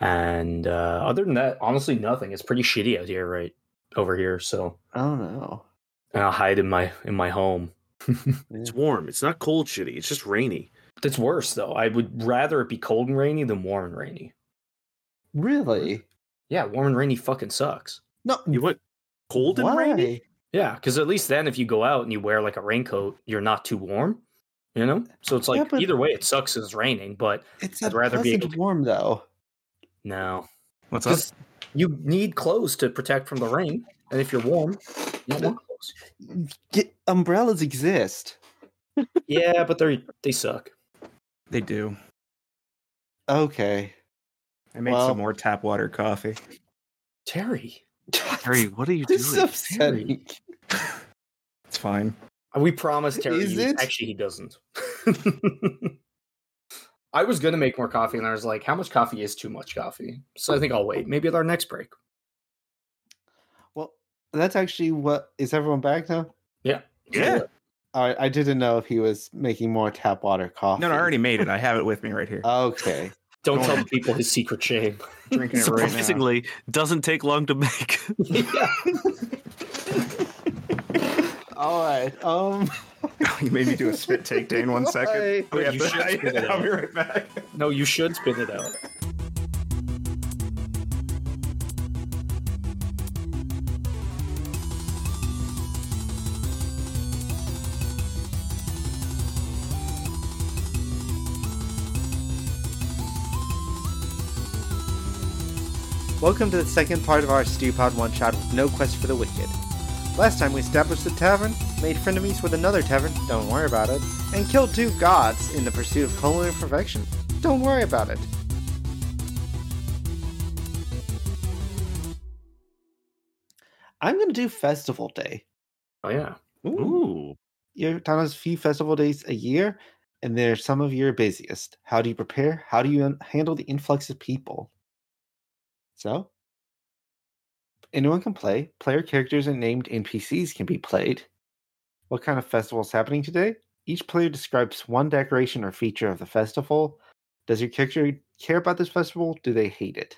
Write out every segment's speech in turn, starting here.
And uh, other than that, honestly, nothing. It's pretty shitty out here, right over here. So Oh no. and I'll hide in my in my home. It's warm. It's not cold shitty. It's just rainy. It's worse though. I would rather it be cold and rainy than warm and rainy. Really? Yeah, warm and rainy fucking sucks. No. You what? Cold and why? rainy? Yeah, because at least then if you go out and you wear like a raincoat, you're not too warm. You know? So it's like Yeah, either way it sucks it's raining, but It's I'd rather be able to- warm though. No. What's up? You need clothes to protect from the rain. And if you're warm, you don't want clothes. Get, umbrellas exist. Yeah, but they they suck. They do. Okay. I made Well- some more tap water coffee. Terry. Terry, what are you This is doing? upsetting. It's fine. We promised Terry. Is he- it? Actually, he doesn't. I was gonna make more coffee, and I was like, "How much coffee is too much coffee?" So I think I'll wait. Maybe at our next break. Well, that's actually what is everyone back now? Yeah. Yeah. All right, I didn't know if he was making more tap water coffee. No, no, I already made it. I have it with me right here. Okay. Don't Don't tell worry. people his secret shame. Drinking it right now. Surprisingly, doesn't take long to make. yeah. All right. Um. you made me do a spit take, Dain. One second. Why? We have You to- should spit it I'll out. be right back. No, you should spit it out. Welcome to the second part of our Stewpot one shot with No Quest for the Wicked. Last time we established the tavern, made frenemies with another tavern, don't worry about it, and killed two gods in the pursuit of culinary perfection. Don't worry about it. I'm gonna do Festival Day. Oh yeah. Ooh. Your town has a few festival days a year, and they're some of your busiest. How do you prepare? How do you handle the influx of people? So, anyone can play. Player characters and named NPCs can be played. What kind of festival is happening today? Each player describes one decoration or feature of the festival. Does your character care about this festival? Do they hate it?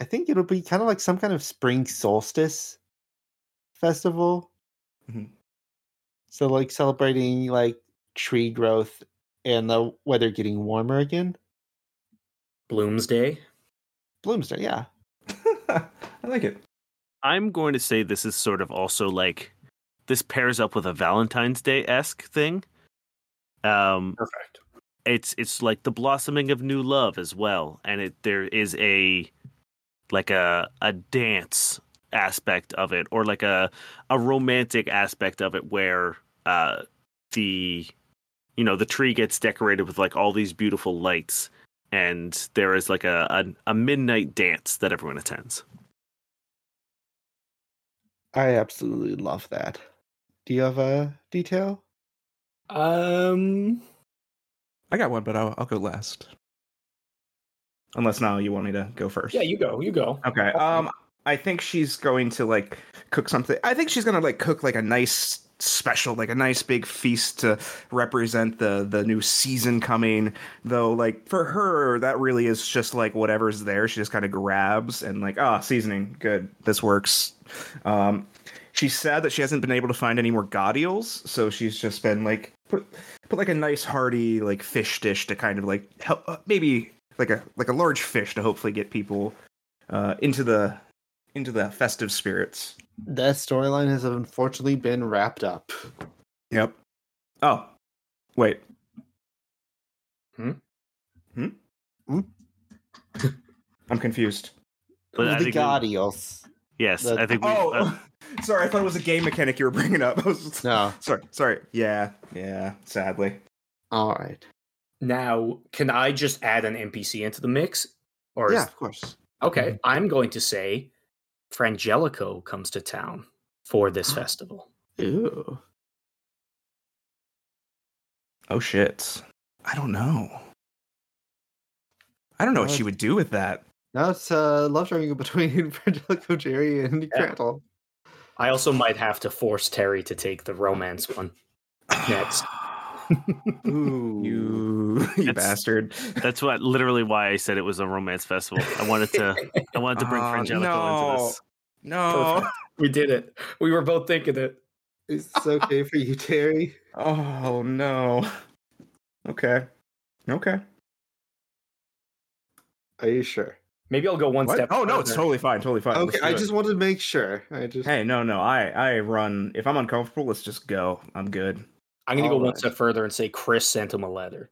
I think it'll be kind of like some kind of spring solstice festival. Mhm. So like celebrating like tree growth and the weather getting warmer again. Bloomsday. Bloomsday, yeah. I like it. I'm going to say this is sort of also like this pairs up with a Valentine's Day esque thing. Um, Perfect. it's it's like the blossoming of new love as well, and it there is a like a a dance aspect of it, or like a a romantic aspect of it, where uh the you know the tree gets decorated with like all these beautiful lights, and there is like a a, a midnight dance that everyone attends. I absolutely love that. Do you have a detail? Um. I got one, but I'll, I'll go last. Unless now you want me to go first. Yeah, you go. You go. Okay. Um, I think she's going to like cook something. I think she's gonna like cook like a nice special, like a nice big feast to represent the the new season coming. Though, like for her, that really is just like whatever's there. She just kind of grabs and like, ah, seasoning, good, this works. Um, she's sad that she hasn't been able to find any more godioles, so she's just been like put put like a nice hearty like fish dish to kind of like help uh, maybe like a like a large fish to hopefully get people uh, into the into the festive spirits. That storyline has unfortunately been wrapped up. Yep. Oh, wait. Hmm? Hmm. Hmm? I'm confused. But I the think. Yes, The- I think we. Oh, uh, sorry. I thought it was a game mechanic you were bringing up. I was, No. Sorry. Sorry. Yeah. Yeah. Sadly. All right. Now, can I just add an NPC into the mix? Or Yeah, is, of course. okay, I'm going to say Frangelico comes to town for this festival. Ooh. Oh shit. I don't know. I don't know what she would do with that. Now it's uh, love triangle between Frangelico Jerry and Yeah. Krantal. I also might have to force Terry to take the romance one. Next. Ooh. You, you That's- bastard. That's what literally why I said it was a romance festival. I wanted to I wanted to bring Ah, Frangelico no. into this. No. we did it. We were both thinking it. it. Is okay for you, Terry? Oh no. Okay. Okay. Are you sure? Maybe I'll go one What? step. Oh no, it's totally fine. Totally fine. Okay, Let's do I it. just wanted to make sure. I just Hey, no, no. I I run. If I'm uncomfortable, let's just go. I'm good. I'm gonna go one step further and say Chris sent him a letter.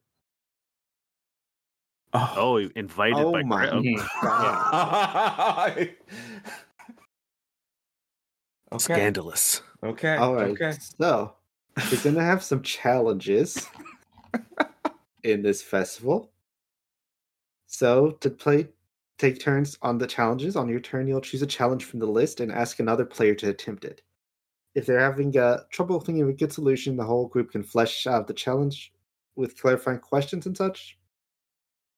Oh. Oh, invited Oh by my Gra- Mhm. God. okay. Scandalous. Okay. All right. Okay. So we're gonna have some challenges in this festival. So to play, take turns on the challenges. On your turn, you'll choose a challenge from the list and ask another player to attempt it. If they're having uh, trouble thinking of a good solution, the whole group can flesh out the challenge with clarifying questions and such.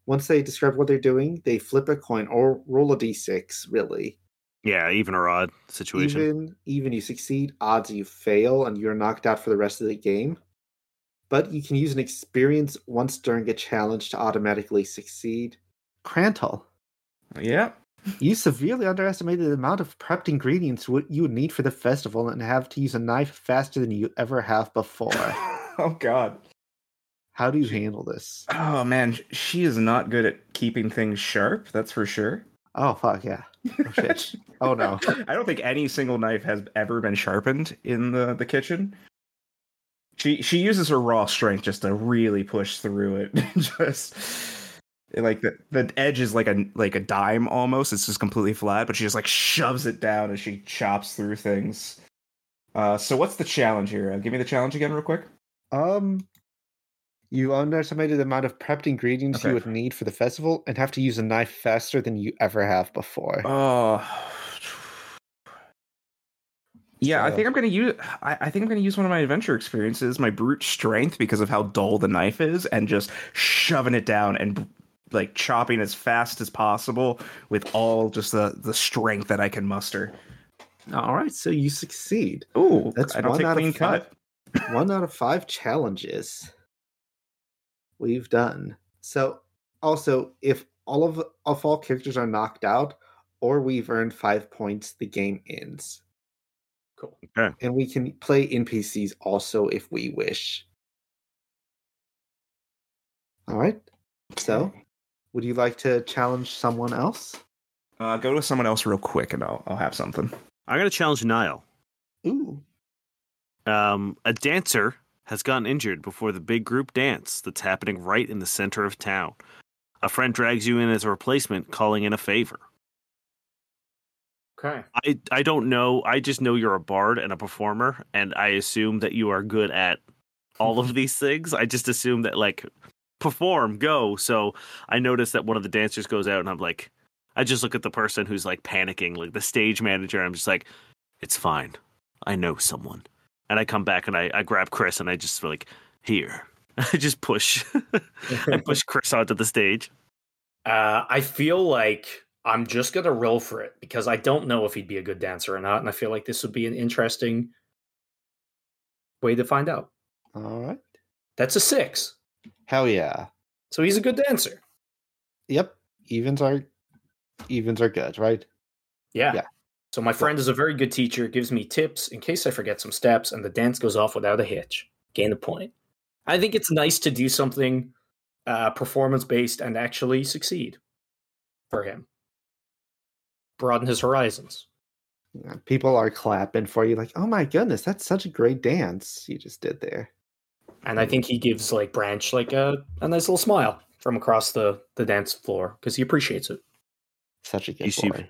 Once they describe what they're doing, they flip a coin or roll a d6. Really, Yeah, even or odd situation. even even you succeed, odds you fail and you're knocked out for the rest of the game. But you can use an experience once during a challenge to automatically succeed. Krantal, Yeah. You severely underestimated the amount of prepped ingredients what you would need for the festival and have to use a knife faster than you ever have before. oh God. How do you handle this? Oh man, she is not good at keeping things sharp. That's for sure. Oh fuck yeah. Oh shit. Oh no. I don't think any single knife has ever been sharpened in the, the kitchen. She she uses her raw strength just to really push through it. just like the the edge is like a like a dime almost. It's just completely flat, but she just like shoves it down as she chops through things. Uh, so what's the challenge here? Uh, give me the challenge again, real quick. Um, you underestimated the amount of prepped ingredients Okay. you would need for the festival and have to use a knife faster than you ever have before. Oh. Yeah, I think I'm gonna use. I, I think I'm gonna use one of my adventure experiences, my brute strength, because of how dull the knife is, and just shoving it down and like chopping as fast as possible with all just the the strength that I can muster. All right, so you succeed. Oh, That's I don't one take out of clean five. cut. One out of five challenges we've done. So, also, if all of of all characters are knocked out, or we've earned five points, the game ends. Cool. Okay. And we can play NPCs also if we wish. All right. So, would you like to challenge someone else? Uh, go to someone else real quick, and I'll I'll have something. I'm gonna challenge Niall. Ooh. Um, a dancer has gotten injured before the big group dance that's happening right in the center of town. A friend drags you in as a replacement, calling in a favor. Okay. I I don't know. I just know you're a bard and a performer, and I assume that you are good at all of these things. I just assume that like perform, go. So I noticed that one of the dancers goes out, and I'm like, I just look at the person who's like panicking, like the stage manager. I'm just like, it's fine. I know someone. And I come back and I, I grab Chris and I just like here. I just push. I push Chris onto the stage. Uh, I feel like I'm just gonna roll for it because I don't know if he'd be a good dancer or not, and I feel like this would be an interesting way to find out. All right. That's a six, Hell yeah. so he's a good dancer. Yep. Evens are evens are good, right? Yeah. Yeah. So my friend is a very good teacher, gives me tips in case I forget some steps, and the dance goes off without a hitch. Gain the point. I think it's nice to do something uh, performance based and actually succeed for him. Broaden his horizons. People are clapping for you, like, "Oh my goodness, that's such a great dance you just did there." And I think he gives like Branch like a, a nice little smile from across the, the dance floor because he appreciates it. Such a good You see- boy.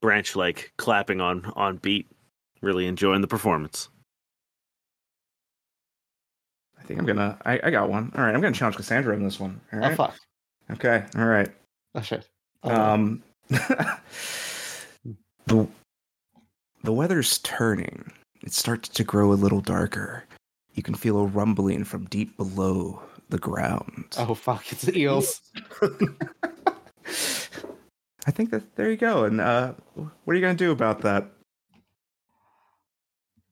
Branch like clapping on on beat, really enjoying the performance. I think I'm gonna. I, I got one. All right, I'm gonna challenge Cassandra on this one. All Oh fuck! Okay. All right. Oh shit! Oh. Um, the the weather's turning. It starts to grow a little darker. You can feel a rumbling from deep below the ground. oh fuck! It's eels. I think that there you go. And uh, what are you gonna do about that?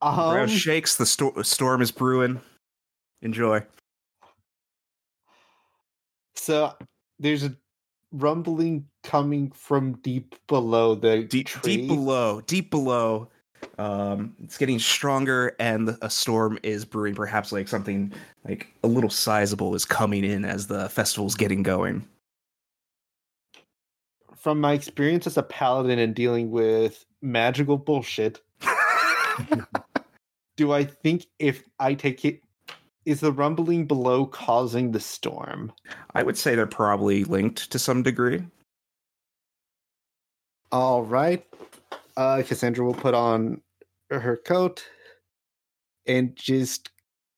The Um, ground shakes. The sto- storm is brewing. Enjoy. So there's a rumbling coming from deep below the deep tree. deep below, deep below. Um, it's getting stronger, and a storm is brewing. Perhaps like something like a little sizable is coming in as the festival's getting going. From my experience as a paladin and dealing with magical bullshit, do I think if I take it, is the rumbling below causing the storm? I would say they're probably linked to some degree. All right. Uh, Cassandra will put on her coat and just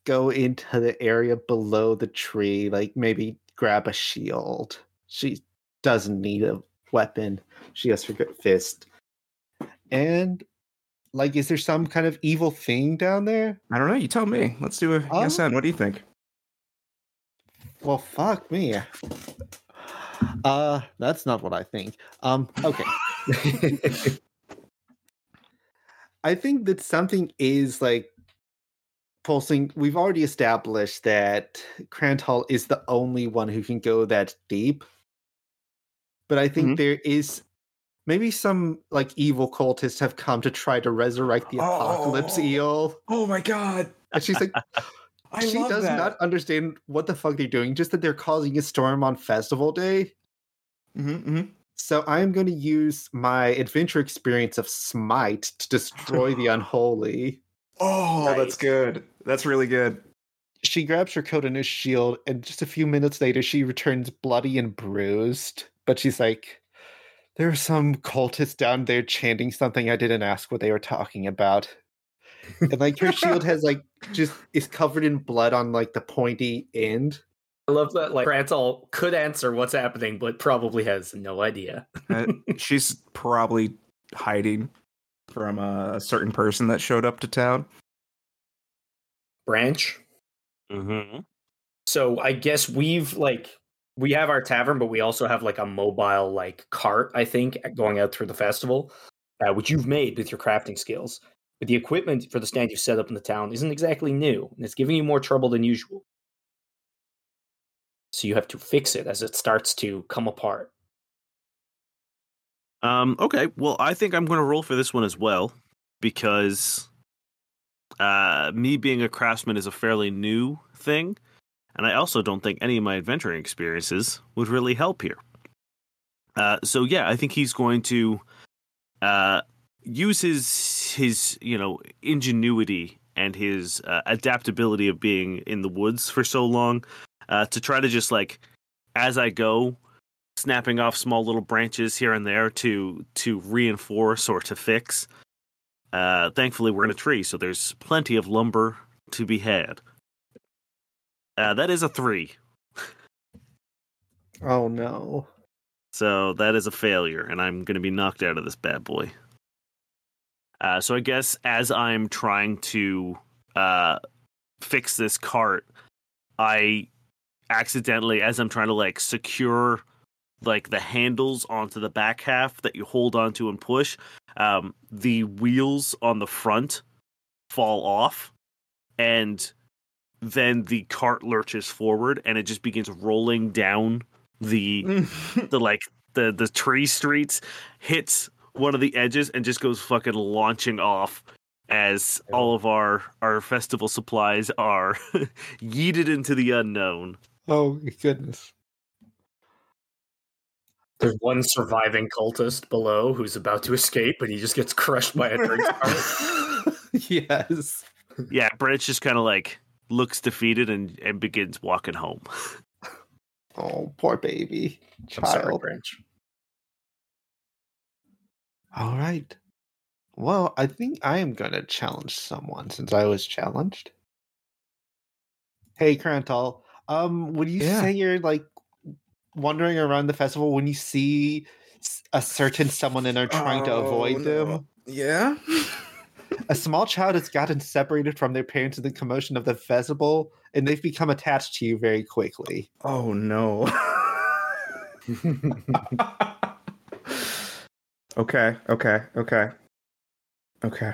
go into the area below the tree, like maybe grab a shield. She doesn't need a weapon. She has her good fist. And like, is there some kind of evil thing down there? I don't know. You tell me. Let's do a Oh. yes and. What do you think? Well, fuck me. Uh, that's not what I think. Um, okay. I think that something is like pulsing. We've already established that Krantal is the only one who can go that deep. But I think Mhm. there is maybe some like evil cultists have come to try to resurrect the apocalypse Oh. eel. Oh my god! And she's like, I she does that. not understand what the fuck they're doing, just that they're causing a storm on festival day. Mm-hmm, So I'm going to use my adventure experience of Smite to destroy the unholy. Oh, Nice. that's good. That's really good. She grabs her coat and her shield, and just a few minutes later, she returns bloody and bruised. But she's like, there are some cultists down there chanting something I didn't ask what they were talking about. And like her shield has like just is covered in blood on like the pointy end. I love that. Like Krantal could answer what's happening, but probably has no idea. Uh, she's probably hiding from a certain person that showed up to town. Branch. Mm-hmm. So I guess we've like we have our tavern, but we also have like a mobile like cart. I think going out through the festival, uh, which you've made with your crafting skills. But the equipment for the stand you've set up in the town isn't exactly new, and it's giving you more trouble than usual. So you have to fix it as it starts to come apart. Um, okay, well, I think I'm going to roll for this one as well because uh, me being a craftsman is a fairly new thing, and I also don't think any of my adventuring experiences would really help here. Uh, so yeah, I think he's going to uh, use his his you know ingenuity and his uh, adaptability of being in the woods for so long uh, to try to just like as I go snapping off small little branches here and there to to reinforce or to fix. Uh, thankfully, we're in a tree, so there's plenty of lumber to be had. Uh, that is a three, Oh no. so that is a failure, and I'm going to be knocked out of this bad boy. Uh, so I guess as I'm trying to uh, fix this cart, I accidentally, as I'm trying to like secure like the handles onto the back half that you hold onto and push, um, the wheels on the front fall off, and then the cart lurches forward, and it just begins rolling down the the like the the tree streets, hits one of the edges, and just goes fucking launching off. As all of our our festival supplies are yeeted into the unknown. Oh goodness. There's one surviving cultist below who's about to escape, but he just gets crushed by a drink cart. yes. Yeah, Branch just kind of like looks defeated and and begins walking home. Oh, poor baby. I'm sorry, Child. Branch. All right. Well, I think I am going to challenge someone since I was challenged. Hey, Krantal. Um, would you Yeah. say you're like wandering around the festival when you see a certain someone and are trying to avoid Oh, them? Yeah. A small child has gotten separated from their parents in the commotion of the festival, and they've become attached to you very quickly. Oh no. okay, okay, okay. Okay.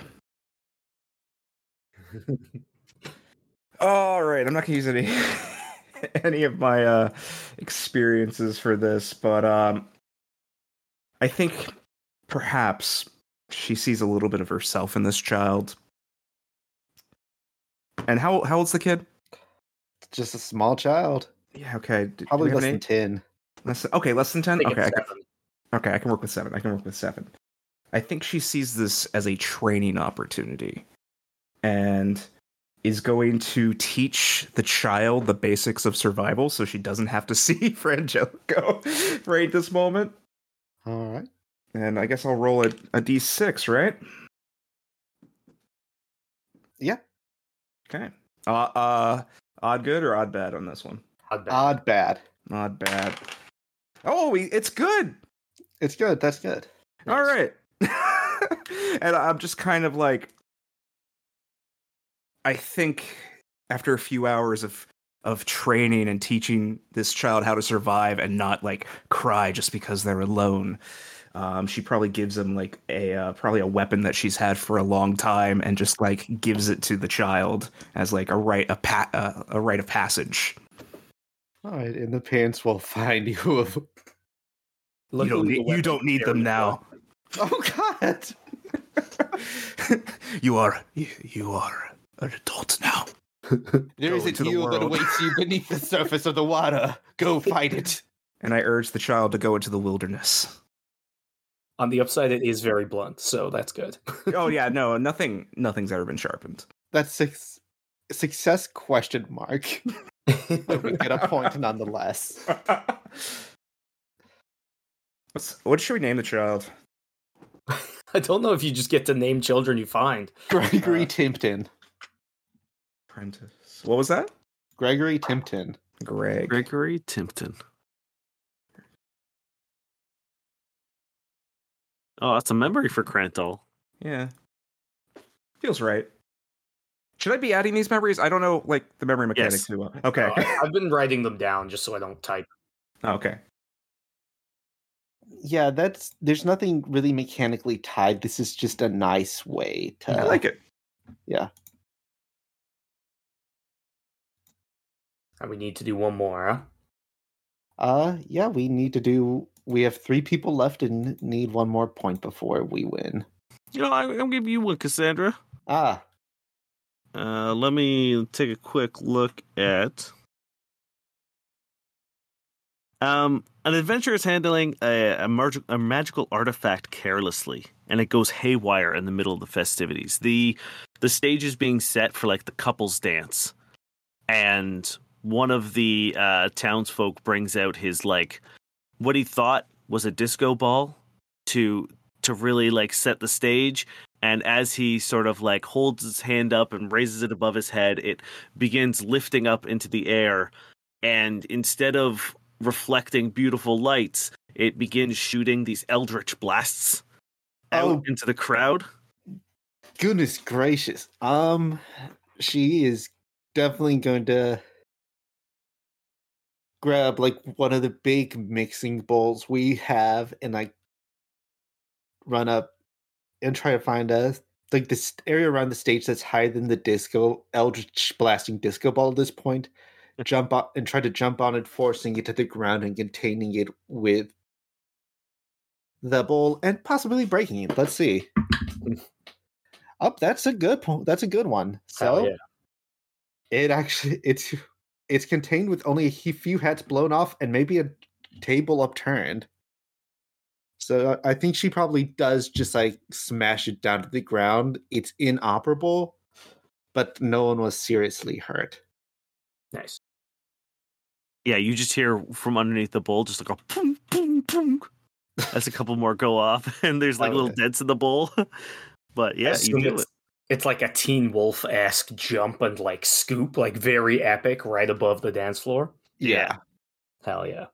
All right, I'm not gonna use any any of my uh experiences for this, but um I think perhaps she sees a little bit of herself in this child. And how how old's the kid? Just a small child, Yeah, okay. d- do probably we less than ten. Less than- okay, less than ten. Okay, I can, okay, I can work with seven. I can work with seven. I think she sees this as a training opportunity, and is going to teach the child the basics of survival, so she doesn't have to see Frangelico right this moment. All right. And I guess I'll roll a, a d6, right? Yeah. Okay. Uh, uh, odd good or odd bad on this one? Odd bad. Odd bad. Odd bad. Oh, we, it's good. It's good. That's good. All right. and I'm just kind of like I think after a few hours of of training and teaching this child how to survive and not like cry just because they're alone. Um, she probably gives him like a uh, probably a weapon that she's had for a long time and just like gives it to the child as like a right a pa- uh, a rite of passage. All right, and the parents will find you. you don't need, you don't need them now. oh God! you are you, you are an adult now. There Go is a into the that awaits you beneath the surface of the water. Go fight it. And I urge the child to go into the wilderness. On the upside, it is very blunt, so that's good. oh yeah, no, nothing nothing's ever been sharpened. That's six success question mark. But we get a point nonetheless. What's, what should we name the child? I don't know if you just get to name children you find. Gregory Uh, Timpton. Apprentice. What was that? Gregory Timpton. Greg. Gregory Timpton. Oh, that's a memory for Krantal. Yeah. Feels right. Should I be adding these memories? I don't know, like the memory mechanics Yes. too well. Okay. Uh, I've been writing them down just so I don't type. okay. Yeah, that's there's nothing really mechanically tied. This is just a nice way to I like it. And we need to do one more, huh? Uh yeah, we need to do we have three people left and need one more point before we win. You know, I, I'll give you one, Cassandra. Ah, Uh, let me take a quick look at. Um, an adventurer is handling a, a, mag- a magical artifact carelessly, and it goes haywire in the middle of the festivities. the The stage is being set for like the couples dance, and one of the uh, townsfolk brings out his like what he thought was a disco ball to to really like set the stage and as he sort of like holds his hand up and raises it above his head it begins lifting up into the air and instead of reflecting beautiful lights it begins shooting these eldritch blasts out Oh. into the crowd goodness gracious. Um she is definitely going to grab like one of the big mixing bowls we have and like run up and try to find a like this area around the stage that's higher than the disco eldritch blasting disco ball at this point jump up and try to jump on it forcing it to the ground and containing it with the bowl and possibly breaking it let's see. Up that's a good point that's a good one. So yeah. it actually it's it's contained with only a few hats blown off and maybe a table upturned. So i I think she probably does just like smash it down to the ground. It's inoperable but no one was seriously hurt. Nice. yeah you just hear from underneath the bowl just like a boom boom boom as a couple more go off and there's like Oh, little okay. dents in the bowl. But I yeah you do it it's like a Teen Wolf esque jump and like scoop, like very epic, right above the dance floor. Yeah. Hell yeah.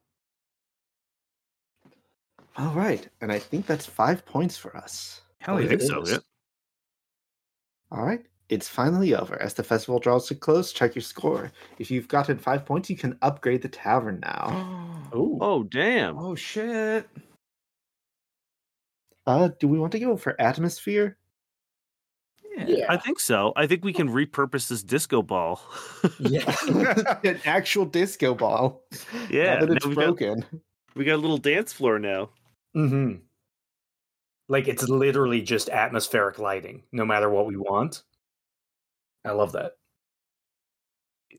all right and i think that's five points for us Hell I yeah. think so yeah all right it's finally over as the festival draws to close check your score if you've gotten five points you can upgrade the tavern now Ooh. oh damn Oh shit. uh do we want to go for atmosphere Yeah. I think so. I think we can repurpose this disco ball. Yeah. An actual disco ball. yeah, Now that it's now we got, broken. we got a little dance floor now. Mm-hmm. Like it's literally just atmospheric lighting, no matter what we want. I love that.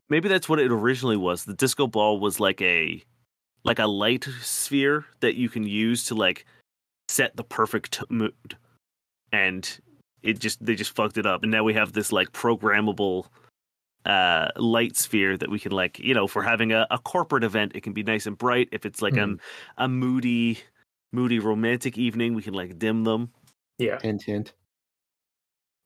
Maybe that's what it originally was. The disco ball was like a like a light sphere that you can use to like set the perfect mood. And it just they just fucked it up. And now we have this like programmable uh light sphere that we can like, you know, if we're having a, a corporate event, it can be nice and bright. If it's like um, a moody moody romantic evening, we can like dim them. Yeah. Hint, hint.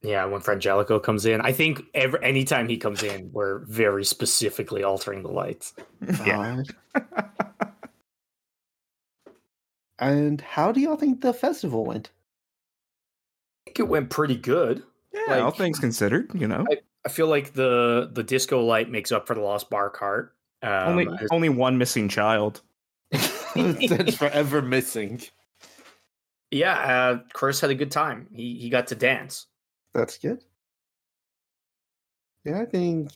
Yeah, when Frangelico comes in, I think every anytime he comes in, we're very specifically altering the lights. Yeah. And how do y'all think the festival went? I think it went pretty good. Yeah, Like- all things considered, you know. I feel like the the disco light makes up for the lost bar cart. Um, only as- only one missing child. That's forever missing. yeah, uh, Chris had a good time. He he got to dance. That's good. Yeah, I think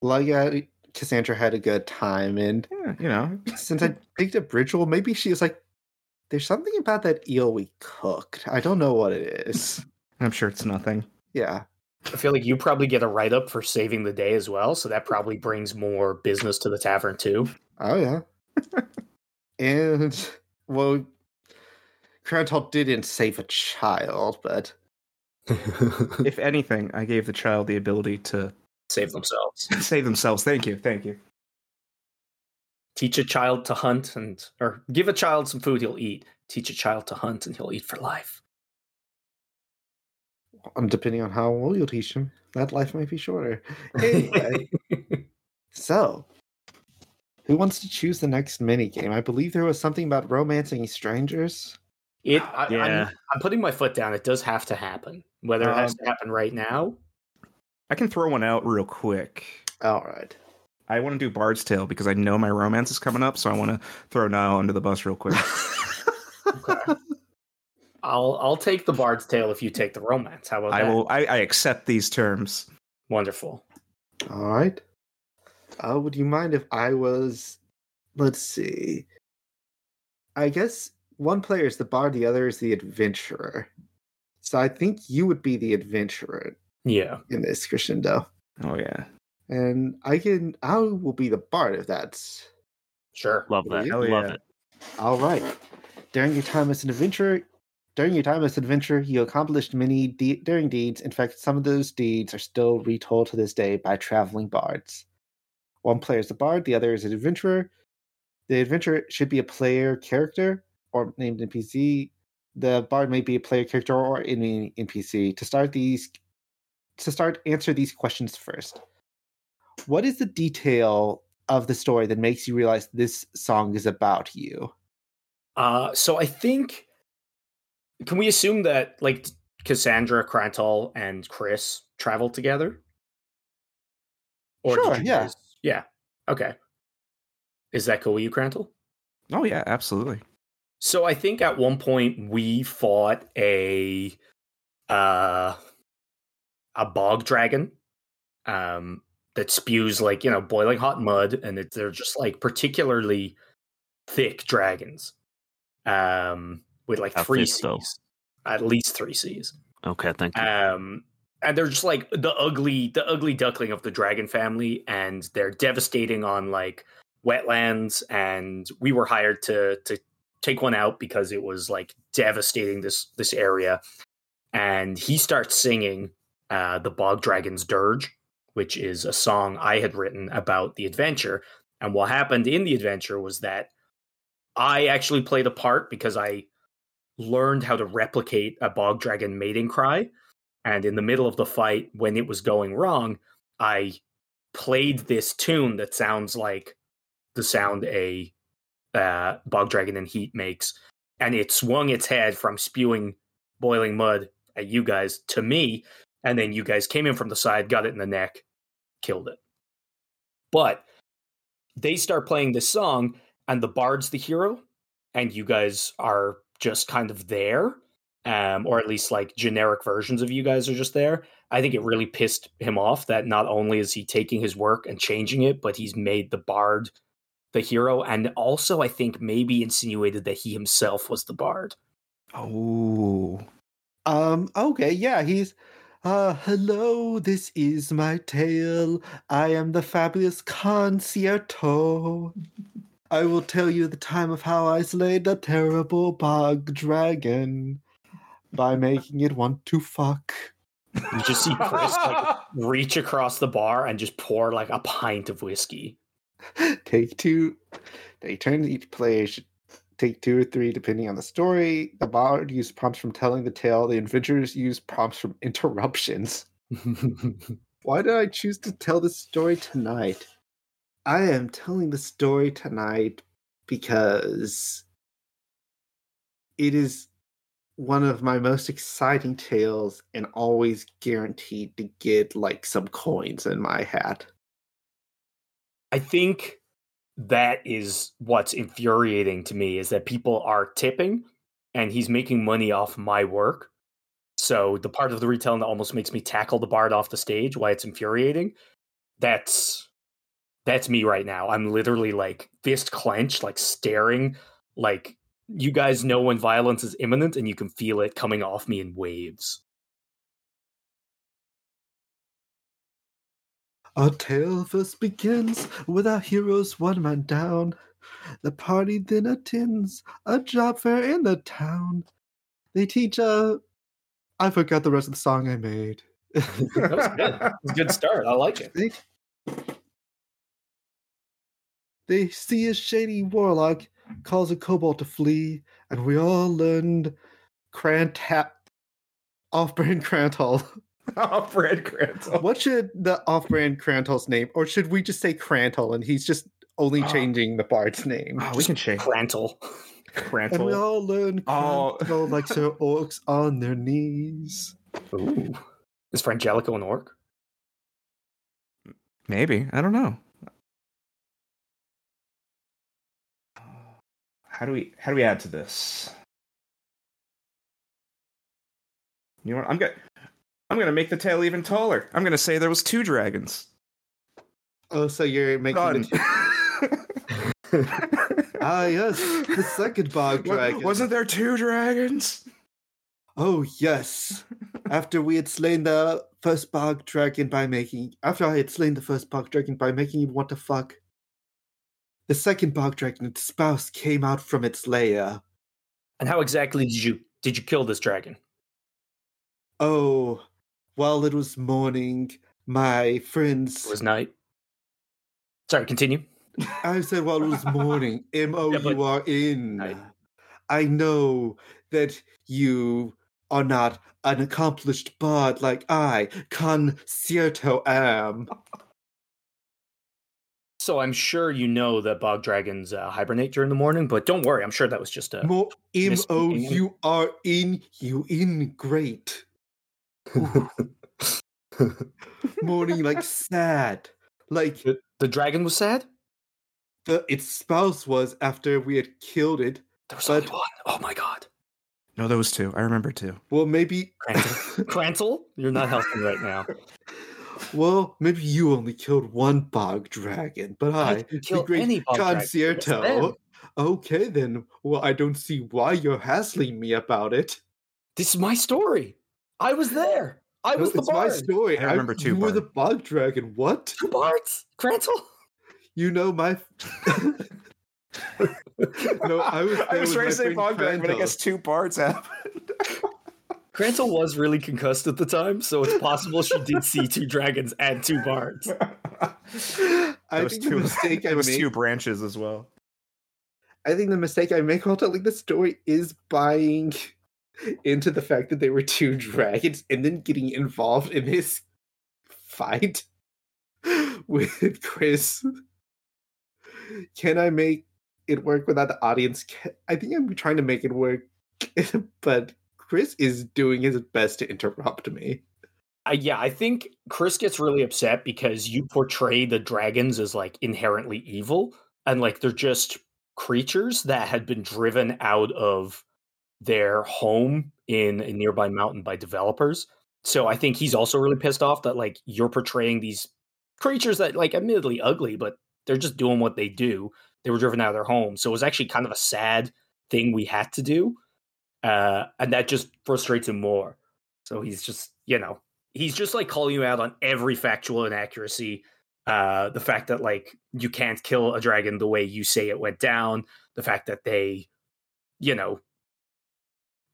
like uh, Cassandra had a good time, and Yeah, you know. since I picked up ritual, maybe she was like, "There's something about that eel we cooked. I don't know what it is." I'm sure it's nothing. Yeah, I feel like you probably get a write up for saving the day as well, so that probably brings more business to the tavern too. oh yeah, and well, Krantal didn't save a child, but If anything, I gave the child the ability to Save themselves. save themselves. Thank you. Thank you. Teach a child to hunt and or give a child some food he'll eat. Teach a child to hunt and he'll eat for life. um, depending on how well you teach him, that life might be shorter. Anyway, so who wants to choose the next mini game? I believe there was something about romancing strangers. It I, Yeah. I'm, I'm putting my foot down. It does have to happen. Whether it has Um, to happen right now, I can throw one out real quick. All right. I want to do Bard's Tale because I know my romance is coming up, so I want to throw Niall under the bus real quick. I'll I'll take the bard's tale if you take the romance. How about I that? will. I, I accept these terms. Wonderful. All right. Uh, would you mind if I was? Let's see. I guess one player is the bard, the other is the adventurer. So I think you would be the adventurer Yeah. in this crescendo, Oh yeah. And I can. I will be the bard if that's Sure. Love that. Hell Love yeah. it. All right. During your time as an adventurer, during your time as an adventurer, you accomplished many de- daring deeds. In fact, some of those deeds are still retold to this day by traveling bards. One player is the bard, the other is an adventurer. The adventurer should be a player character or named NPC. The bard may be a player character or an NPC. To start these, to start answer these questions first. What is the detail of the story that makes you realize this song is about you? Uh, so I think can we assume that like Cassandra, Krantal, and Chris traveled together? did Sure, yeah. guys- yeah. Okay. Is that cool with you, Krantal? Oh yeah. Absolutely. So I think at one point we fought a uh a bog dragon um that spews like, you know, boiling hot mud and it, they're just like particularly thick dragons. Um with like three though? At least 3 C's. Okay, thank you. Um and they're just like the ugly the ugly duckling of the dragon family and they're devastating on like wetlands and we were hired to to take one out because it was like devastating this this area and he starts singing uh the bog dragon's dirge which is a song i had written about the adventure. And what happened in the adventure was that i actually played a part because i learned how to replicate a bog dragon mating cry. And in the middle of the fight when it was going wrong i played this tune that sounds like the sound a uh, bog dragon in heat makes. And it swung its head from spewing boiling mud at you guys to me and then you guys came in from the side got it in the neck killed it but they start playing this song and the bard's the hero and you guys are just kind of there um, or at least like generic versions of you guys are just there. I think it really pissed him off that not only is he taking his work and changing it, but he's made the bard the hero, and also I think maybe insinuated that he himself was the bard. Oh, Um, okay, yeah, he's uh hello, this is my tale. I am the fabulous concierto. I will tell you the time of how I slayed the terrible bog dragon by making it want to fuck. You just see Chris like reach across the bar and just pour like a pint of whiskey. Take two. They turn each player should take two or three depending on the story. The bard use prompts from telling the tale. The adventurers use prompts from interruptions. Why did I choose to tell this story tonight? I am telling the story tonight because it is one of my most exciting tales and always guaranteed to get like some coins in my hat. I think that is what's infuriating to me is that people are tipping and he's making money off my work. So the part of the retelling that almost makes me tackle the bard off the stage, why it's infuriating, that's that's me right now. I'm literally like fist clenched, like staring, like you guys know when violence is imminent and you can feel it coming off me in waves. Our tale first begins with our heroes one man down. The party then attends a job fair in the town. They teach a. I forgot the rest of the song I made. that was good. It's a good start. I like it. They, they see a shady warlock calls a kobold to flee, and we all learned Crantap off-brand Krantal. oh, Fred Krantal. What should the off-brand Krantal's name, or should we just say Krantal and he's just only Oh. changing the bard's name? Oh, we can change Krantal. And we all learn Oh. Like Sir Orcs on their knees. Ooh. Is Frangelico an orc? Maybe I don't know. How do we how do we add to this? You know what? I'm gonna I'm gonna make the tail even taller. I'm gonna say there was two dragons. Oh, so you're making Done. the ah yes, the second bog dragon. Wasn't there two dragons? Oh yes. After we had slain the first bog dragon by making after I had slain the first bog dragon by making it want to fuck, the second bog dragon, its spouse, came out from its lair. And how exactly did you did you kill this dragon? Oh, while it was morning, my friends It was night. Sorry, continue. I said while it was morning. M O U R N. I know that you are not an accomplished bard like I, Concierto, am. So I'm sure you know that bog dragons uh, hibernate during the morning, but don't worry. I'm sure that was just a. M O. U R N. You in great. Morning like sad. Like the, the dragon was sad. the its spouse was after we had killed it. There was But- only one. Oh my god. No, those two. I remember two. Well, maybe. Krantal, Krantal, you're not helping right now. Well, maybe you only killed one bog dragon, but I, didn't the kill great any bog concierto. them. Okay, then. Well, I don't see why you're hassling me about it. This is my story. I was there. I No, was the it's my story. I remember too, You were the bog dragon. What? Two bards. Krantal. You know my. no, I was. I was trying to say Bog Dragon, but I guess two bards happened. Krantal was really concussed at the time, so it's possible she did see two dragons and two bards. I There was think the two- mistake I there was made. two branches as well. I think the mistake I make while telling the story is buying into the fact that they were two dragons and then getting involved in this fight with Chris. Can I make it work without the audience? I think I'm trying to make it work, but Chris is doing his best to interrupt me. Uh, yeah, I think Chris gets really upset because you portray the dragons as like inherently evil and like they're just creatures that had been driven out of their home in a nearby mountain by developers. So I think he's also really pissed off that like you're portraying these creatures that like admittedly ugly, but they're just doing what they do. They were driven out of their home. So it was actually kind of a sad thing we had to do. Uh, and that just frustrates him more. So he's just, you know, he's just like calling you out on every factual inaccuracy. Uh, the fact that like you can't kill a dragon the way you say it went down, the fact that they, you know,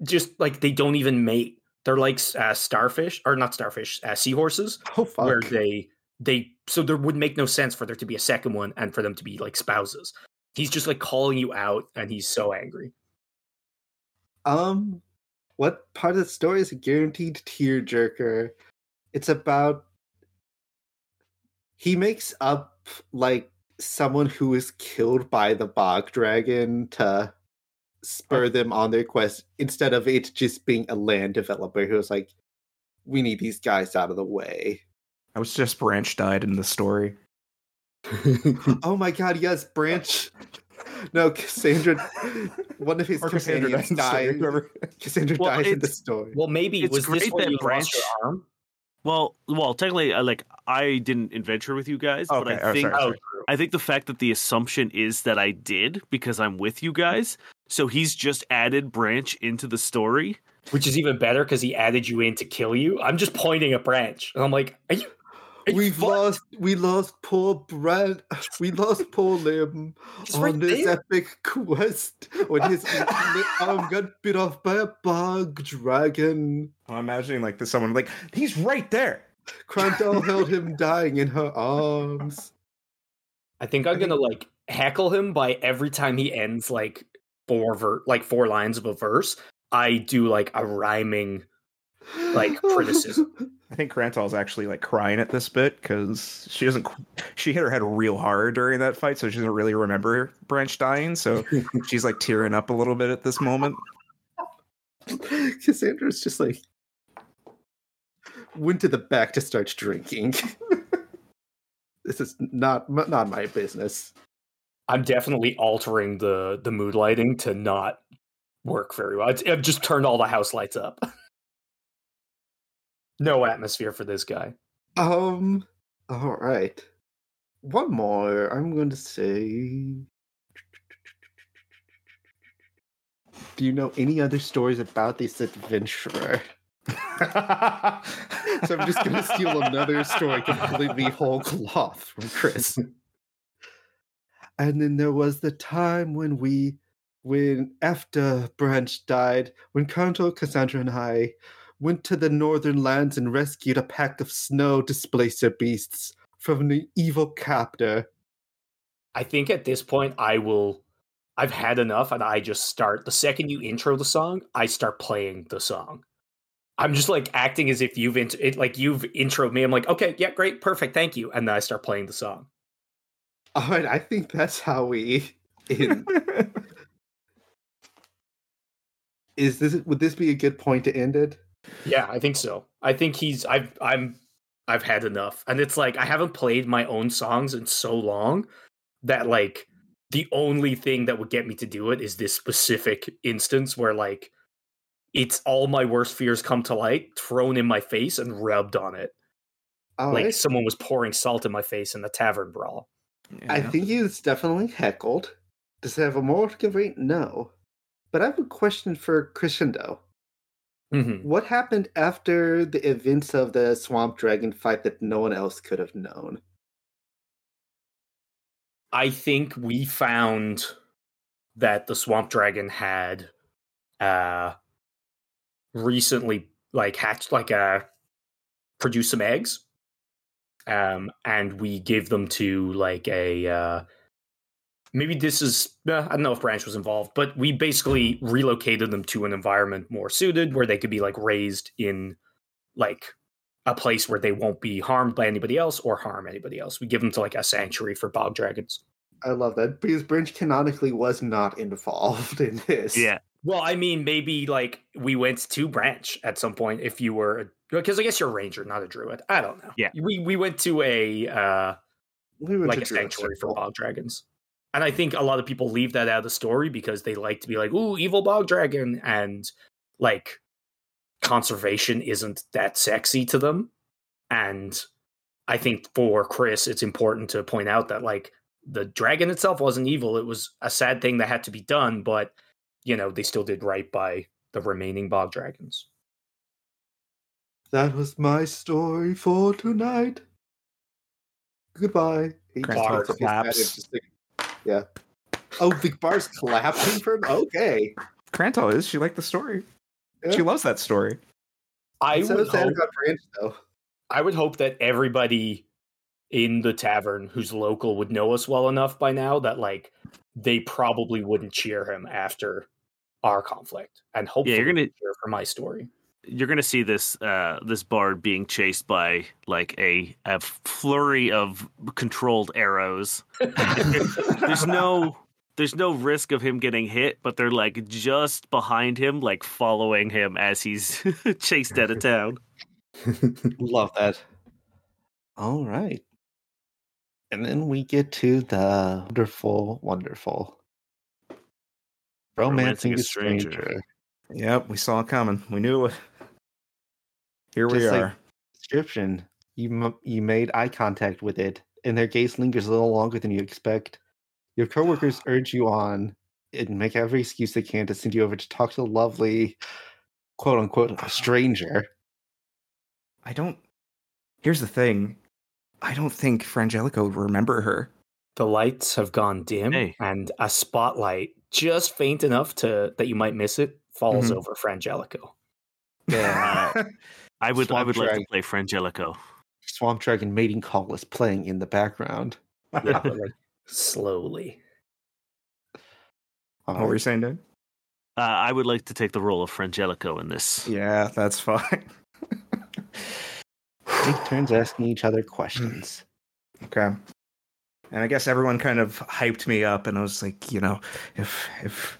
just like they don't even mate. They're like uh, starfish or not starfish, uh, seahorses, Oh fuck! where they they so there would make no sense for there to be a second one and for them to be like spouses. He's just like calling you out, and he's so angry. Um, what part of the story is a guaranteed tearjerker? It's about he makes up like someone who is killed by the bog dragon to spur them on their quest instead of it just being a land developer who was like, "We need these guys out of the way." I was just Branch died in the story. Oh my god, yes, Branch. No, Cassandra. One of his Or Cassandra companions died in died. whoever- Cassandra Well, dies in the story. well, maybe It's was this great when that you Branch- arm? Well, well, technically, uh, like I didn't adventure with you guys, but I oh, think sorry, Oh, sorry. I think the fact that the assumption is that I did because I'm with you guys. So he's just added Branch into the story. which is even better because he added you in to kill you. I'm just pointing a branch, and I'm like, "Are you?" are We've fucked? lost, we lost poor Brad, we lost poor Lim He's on right this there. epic quest when his arm got bit off by a bog dragon. I'm imagining like this someone like he's right there. Krantal held him dying in her arms. I think I'm gonna like heckle him by every time he ends like four ver- like four lines of a verse. I do like a rhyming. Like, criticism. I think Krantal's actually like crying at this bit because she doesn't. She hit her head real hard during that fight, so she doesn't really remember Branch dying. So she's like tearing up a little bit at this moment. Cassandra's just like went to the back to start drinking. this is not not my business. I'm definitely altering the the mood lighting to not work very well. I've just turned all the house lights up. no atmosphere for this guy. Um. All right. One more. I'm going to say. Do you know any other stories about this adventurer? So I'm just going to steal another story completely whole cloth from Chris. And then there was the time when we, when after Branch died, when Kanto, Cassandra, and I went to the northern lands and rescued a pack of snow displacer beasts from the evil captor. I think at this point I will I've had enough and I just start the second you intro the song, I start playing the song. I'm just like acting as if you've int- it like you've introed me. I'm like, okay, yeah, great, perfect, thank you. And then I start playing the song. All right, I think that's how we end. Is this would this be a good point to end it? Yeah, I think so. I think he's I've I'm I've had enough. And it's like I haven't played my own songs in so long that like the only thing that would get me to do it is this specific instance where like it's all my worst fears come to light, thrown in my face and rubbed on it. All like right. someone was pouring salt in my face in the tavern brawl. I think he's definitely heckled. Does it have a moral rate? No. But I have a question for Crescendo. Mhm. What happened after the events of the swamp dragon fight that no one else could have known? I think we found that the swamp dragon had uh recently like hatched like uh produced some eggs um and we give them to like a uh maybe this is uh, i don't know if branch was involved but we basically relocated them to an environment more suited where they could be like raised in like a place where they won't be harmed by anybody else or harm anybody else we give them to like a sanctuary for bog dragons I love that because Branch canonically was not involved in this. Yeah. Well, I mean, maybe like we went to branch at some point if you were because I guess you're a ranger, not a druid. I don't know. Yeah. we we went to a uh we went like to a sanctuary for bog dragons, and I think a lot of people leave that out of the story because they like to be like, "Ooh, evil bog dragon," and like conservation isn't that sexy to them. And I think for Chris, it's important to point out that like the dragon itself wasn't evil. It was a sad thing that had to be done, but you know, they still did right by the remaining bog dragons. That was my story for tonight. Goodbye. He just Bar holds up his hat and claps. yeah. Oh, the bar's clapping for him? Okay. Krantal is. She liked the story. Yeah. She loves that story. I so would sad hope, about Branch, though. I would hope that everybody in the tavern who's local would know us well enough by now that like they probably wouldn't cheer him after our conflict, and hopefully you're gonna- cheer for my story. You're gonna see this uh, this bard being chased by like a a flurry of controlled arrows. there's no there's no risk of him getting hit, but they're like just behind him, like following him as he's chased out of town. Love that. All right. And then we get to the wonderful, wonderful romancing a stranger. Yep, we saw it coming. We knew it. Here we Just like- are. Description. You you made eye contact with it, and their gaze lingers a little longer than you expect. Your coworkers urge you on and make every excuse they can to send you over to talk to the lovely, quote unquote, stranger. I don't. Here's the thing. I don't think Frangelico would remember her. The lights have gone dim, Hey. and a spotlight, just faint enough to that you might miss it, falls Mhm. over Frangelico. Yeah. I would I Swamp would like to play Frangelico. Swamp Dragon mating call is playing in the background. Yeah, like slowly. All what were you saying, Dave? Uh, I would like to take the role of Frangelico in this. Yeah, that's fine. Take turns asking each other questions. Okay. And I guess everyone kind of hyped me up, and I was like, you know, if if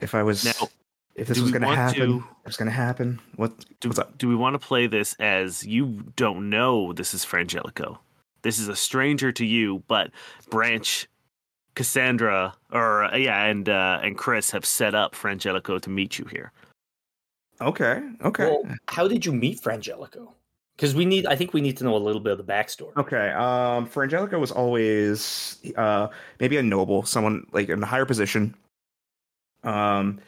if I was Now, if this was going to happen, to- it was going to happen. What Do, what's up? do we want to play this as you don't know this is Frangelico? This is a stranger to you, but Branch, Cassandra, or uh, yeah, and uh, and Chris have set up Frangelico to meet you here. Okay, okay, Well, how did you meet Frangelico? Because we need, I think we need to know a little bit of the backstory. okay. Um, Frangelico was always uh maybe a noble, someone like in a higher position. Um,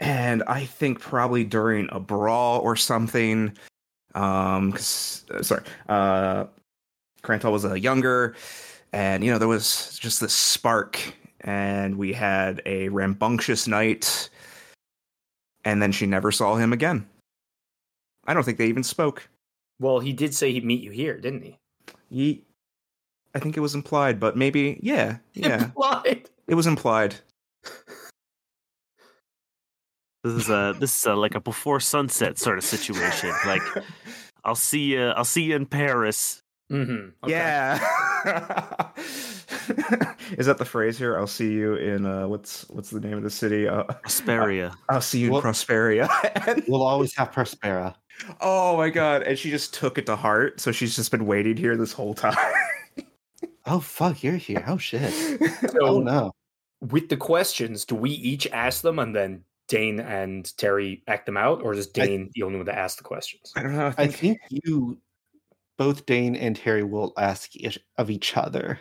and I think probably during a brawl or something. Um, 'cause- uh, sorry, uh, Krantal was a younger, and you know there was just this spark, and we had a rambunctious night, and then she never saw him again. I don't think they even spoke. Well, he did say he'd meet you here, didn't he? Ye I think it was implied, but maybe yeah, yeah, Implied. it was implied. This is a this is a, like a before sunset sort of situation. Like I'll see you, I'll see you in Paris. Mm-hmm. Yeah. Is that the phrase here? I'll see you in uh, what's what's the name of the city? Uh, Prosperia. I'll see you in Well- Prosperia. We'll always have Prospera. Oh my god! And she just took it to heart. So she's just been waiting here this whole time. Oh fuck, you're here. Oh shit. So, Oh no. with the questions, do we each ask them and then Dain and Terry act them out, or is I- Dain the only one that asks the questions? I don't know. I I think, think you, both Dain and Terry, will ask each, of each other.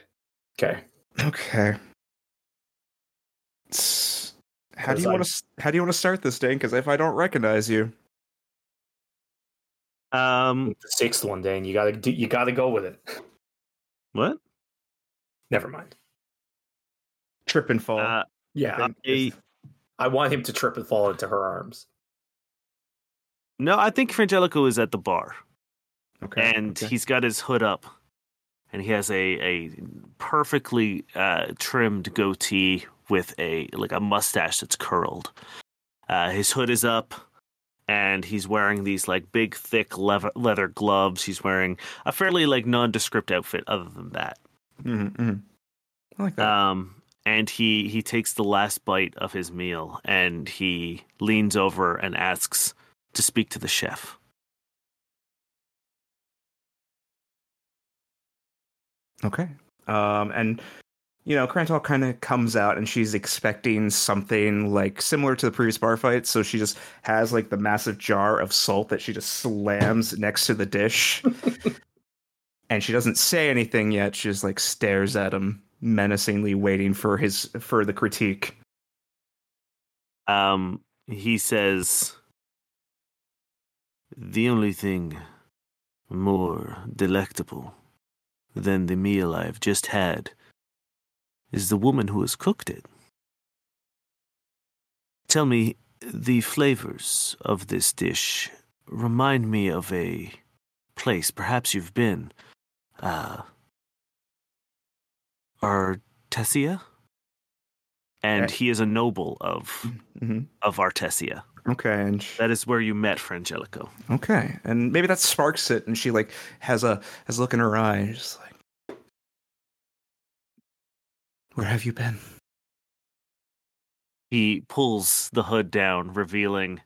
Okay. okay. How do you want to? How do you want to start this, Dain? Because if I don't recognize you, Um, The sixth one, Dain. You gotta do, you gotta go with it. what? Never mind. trip and fall. Uh, Yeah, I, I want him to trip and fall into her arms. no, I think Frangelico is at the bar. okay. and okay. he's got his hood up and he has a, a perfectly uh, trimmed goatee with a like a mustache that's curled uh, his hood is up and he's wearing these like big thick leather, leather gloves he's wearing a fairly like nondescript outfit other than that Mhm, mhm. I like that. um, and he he takes the last bite of his meal and he leans over and asks to speak to the chef Okay. Um, and you know, Krantal kind of comes out and she's expecting something like similar to the previous bar fight. So she just has like the massive jar of salt that she just slams next to the dish. and she doesn't say anything yet. She just like stares at him menacingly, waiting for his for the critique. Um, he says, "The only thing more delectable than the meal I've just had is the woman who has cooked it. Tell me, the flavors of this dish remind me of a place perhaps you've been. Uh, Artesia? And Eh. he is a noble of hmm of Artesia. Okay, and That is where you met Frangelico. okay, and maybe that sparks it, and she like has a has a look in her eye, just like, where have you been? He pulls the hood down, revealing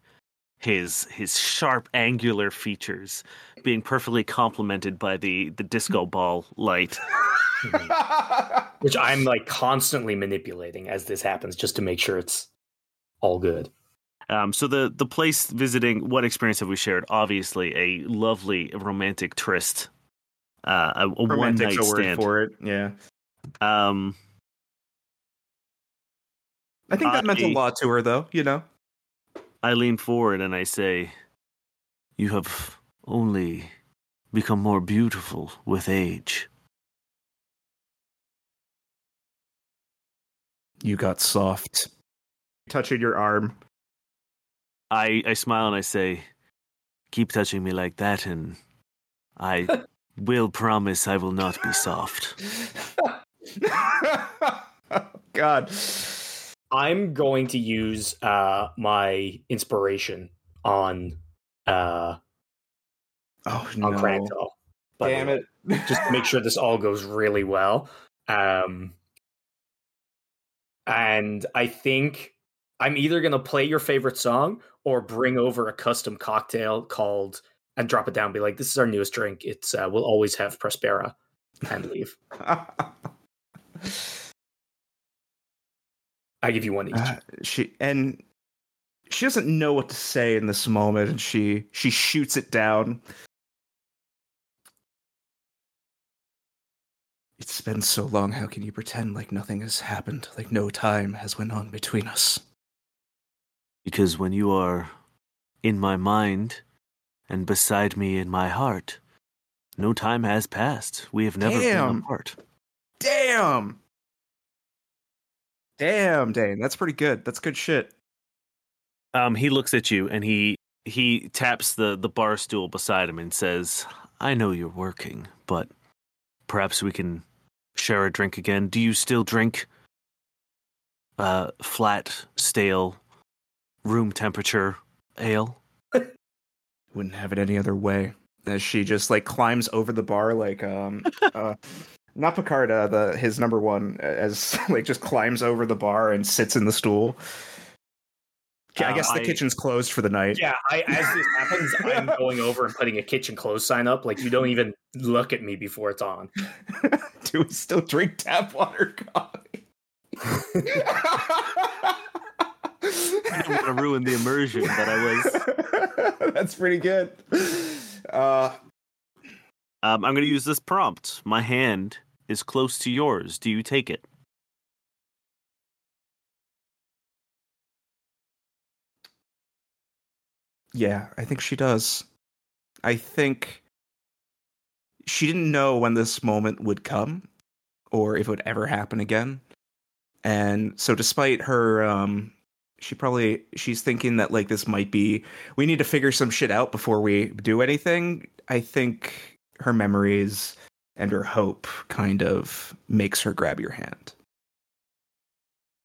his his sharp angular features being perfectly complemented by the the disco ball light. Which I'm like constantly manipulating as this happens just to make sure it's all good. Um, so the the place visiting, what experience have we shared? Obviously, a lovely romantic tryst, uh, a, a one night stand. for it. Yeah, Um, I think that meant a lot to her, though. You know. I lean forward and I say, "You have only become more beautiful with age." You got soft. Touching your arm. I I smile and I say, "Keep touching me like that, and I will promise I will not be soft." God. I'm going to use uh my inspiration on uh Oh on no! Krantal. by Damn it! Just to make sure this all goes really well. Um and I think I'm either gonna play your favorite song or bring over a custom cocktail called and drop it down, be like, this is our newest drink. It's uh, we'll always have Prospera and leave. I give you one each. Uh, she and she doesn't know what to say in this moment, and she she shoots it down. It's been so long. How can you pretend like nothing has happened, like no time has went on between us? Because when you are in my mind and beside me in my heart, no time has passed. We have never Damn. been apart. Damn. Damn, Dain. That's pretty good. That's good shit. Um, he looks at you and he he taps the the bar stool beside him and says, "I know you're working, but perhaps we can share a drink again. Do you still drink uh flat, stale, room temperature ale?" Wouldn't have it any other way. As she just like climbs over the bar, like um, uh, not Picard, uh, the his number one, as like just climbs over the bar and sits in the stool. I Uh, guess the I- kitchen's closed for the night. Yeah, I as this happens, I'm going over and putting a kitchen close sign up. Like you don't even look at me before it's on. Do we still drink tap water coffee? I don't want to ruin the immersion that I was. That's pretty good. Uh, Um, I'm going to use this prompt. My hand is close to yours. Do you take it? Yeah, I think she does. I think she didn't know when this moment would come or if it would ever happen again. And so despite her um she probably she's thinking that like this might be we need to figure some shit out before we do anything. I think her memories and her hope kind of makes her grab your hand.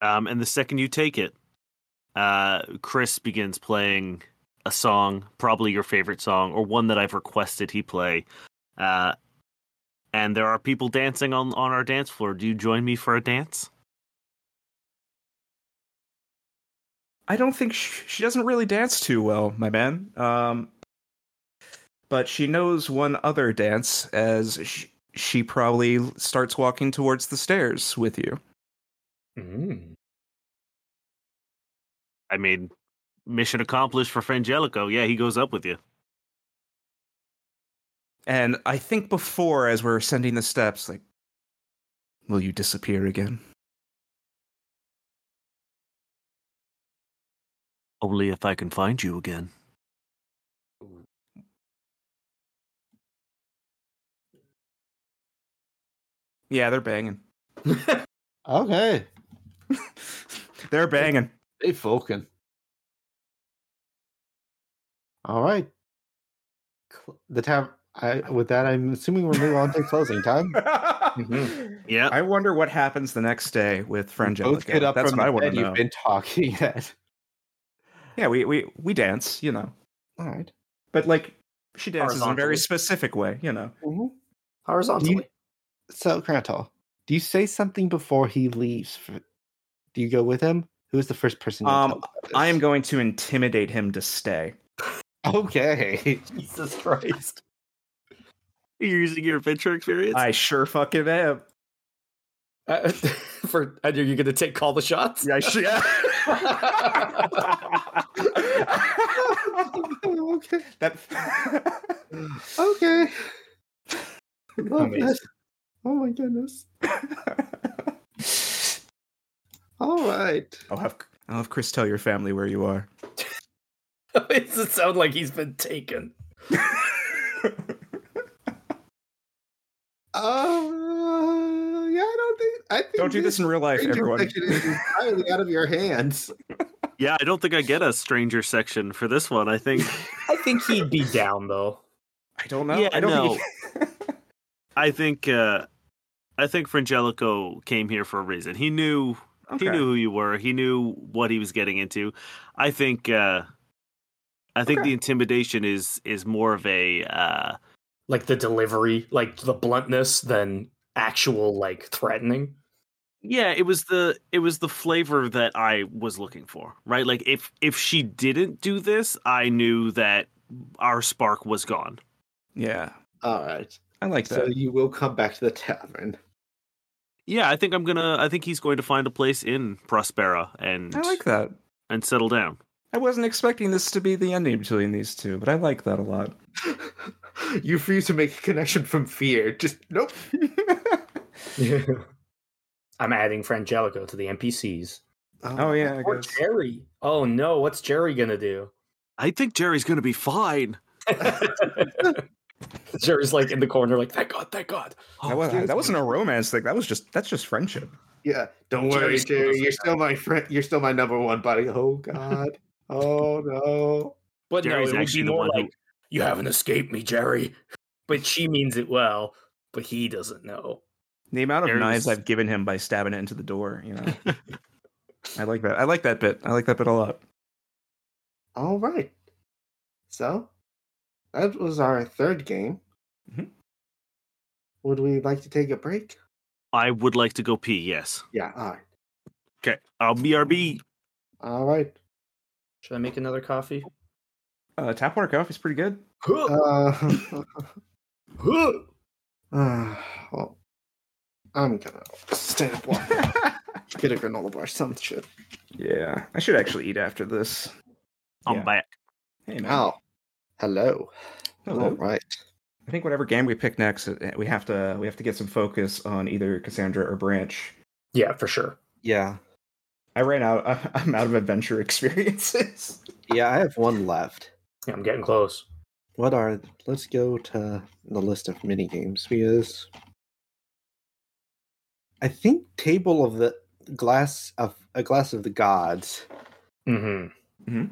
Um, and the second you take it, uh, Chris begins playing a song, probably your favorite song, or one that I've requested he play. Uh, and there are people dancing on, on our dance floor. Do you join me for a dance? I don't think she, she doesn't really dance too well, my man. Um, but she knows one other dance as she, she probably starts walking towards the stairs with you. Mm. I mean, mission accomplished for Frangelico. Yeah, he goes up with you. And I think before, as we're ascending the steps, like, will you disappear again? Only if I can find you again. Yeah, they're banging. Okay. they're banging. Hey, fucking. All right. The tab. I with that, I'm assuming we're moving on to closing time. Mhm. Yeah. I wonder what happens the next day with Frangelico. Both get up That's from what I the want to bed know. you've been talking at. Yeah, we, we we dance, you know, All right. but like she dances in a very specific way, you know. Horizontally. So, Krantal, do you say something before he leaves? For, do you go with him? Who is the first person? Um, tell about this? I am going to intimidate him to stay. Okay. Jesus Christ. You're using your adventure experience? I sure fucking am. Uh, for and are you going to take call the shots? Yeah, I sh- yeah. okay. that Okay. Love Amazing. this. Oh my goodness. All right. I'll have I'll have Chris tell your family where you are. Does it sound like he's been taken? Uh, yeah, I don't think. I think Don't do this in real life, stranger everyone. is entirely out of your hands. yeah, I don't think I get a stranger section for this one. I think I think he'd be down though. I don't know. Yeah, I don't no. think I think uh I think Frangelico came here for a reason. He knew Okay. he knew who you were. He knew what he was getting into. I think uh I think Okay. the intimidation is is more of a uh Like the delivery, like the bluntness, than actual like threatening. yeah, it was the it was the flavor that I was looking for, right? Like if if she didn't do this, I knew that our spark was gone. Yeah. All right. I like So that. you will come back to the tavern. Yeah, I think I'm gonna. I think he's going to find a place in Prospera and I like that. and settle down. I wasn't expecting this to be the ending between these two, but I like that a lot. you refuse to make a connection from fear. Just nope. I'm adding Frangelico to the NPCs. Oh, oh yeah, I Or guess. Jerry. Oh no, what's Jerry gonna do? I think Jerry's gonna be fine. Jerry's like in the corner, like thank God, thank God. That, was, oh, that wasn't a romance thing. That was just that's just friendship. Yeah. Don't Jerry worry, still Jerry. doesn't You're still my friend. You're still my number one buddy. Oh God. oh no. But Jerry's no, it would be more one who- like you haven't escaped me, Jerry. But she means it well, but he doesn't know. The amount of There's- knives I've given him by stabbing it into the door, you know. I like that. I like that bit. I like that bit a lot. All right. So that was our third game. Mhm. Would we like to take a break? I would like to go pee. Yes. Yeah. All right. Okay. I'll BRB. All right. Should I make another coffee? Uh, tap water coffee's pretty good. Uh, uh, well, I'm gonna stand up, walk, get a granola bar, some shit. yeah, I should actually eat after this. I'm Yeah. back. Hey man. Oh, hello. Hello. All right. I think whatever game we pick next, uh, we have to we have to get some focus on either Cassandra or Branch. Yeah, for sure. Yeah. I ran out. I'm out of adventure experiences. Yeah, I have one left. Yeah, I'm getting close. What are? Let's go to the list of mini games because I think Table of the Glass of a Glass of the Gods. Mm-hmm.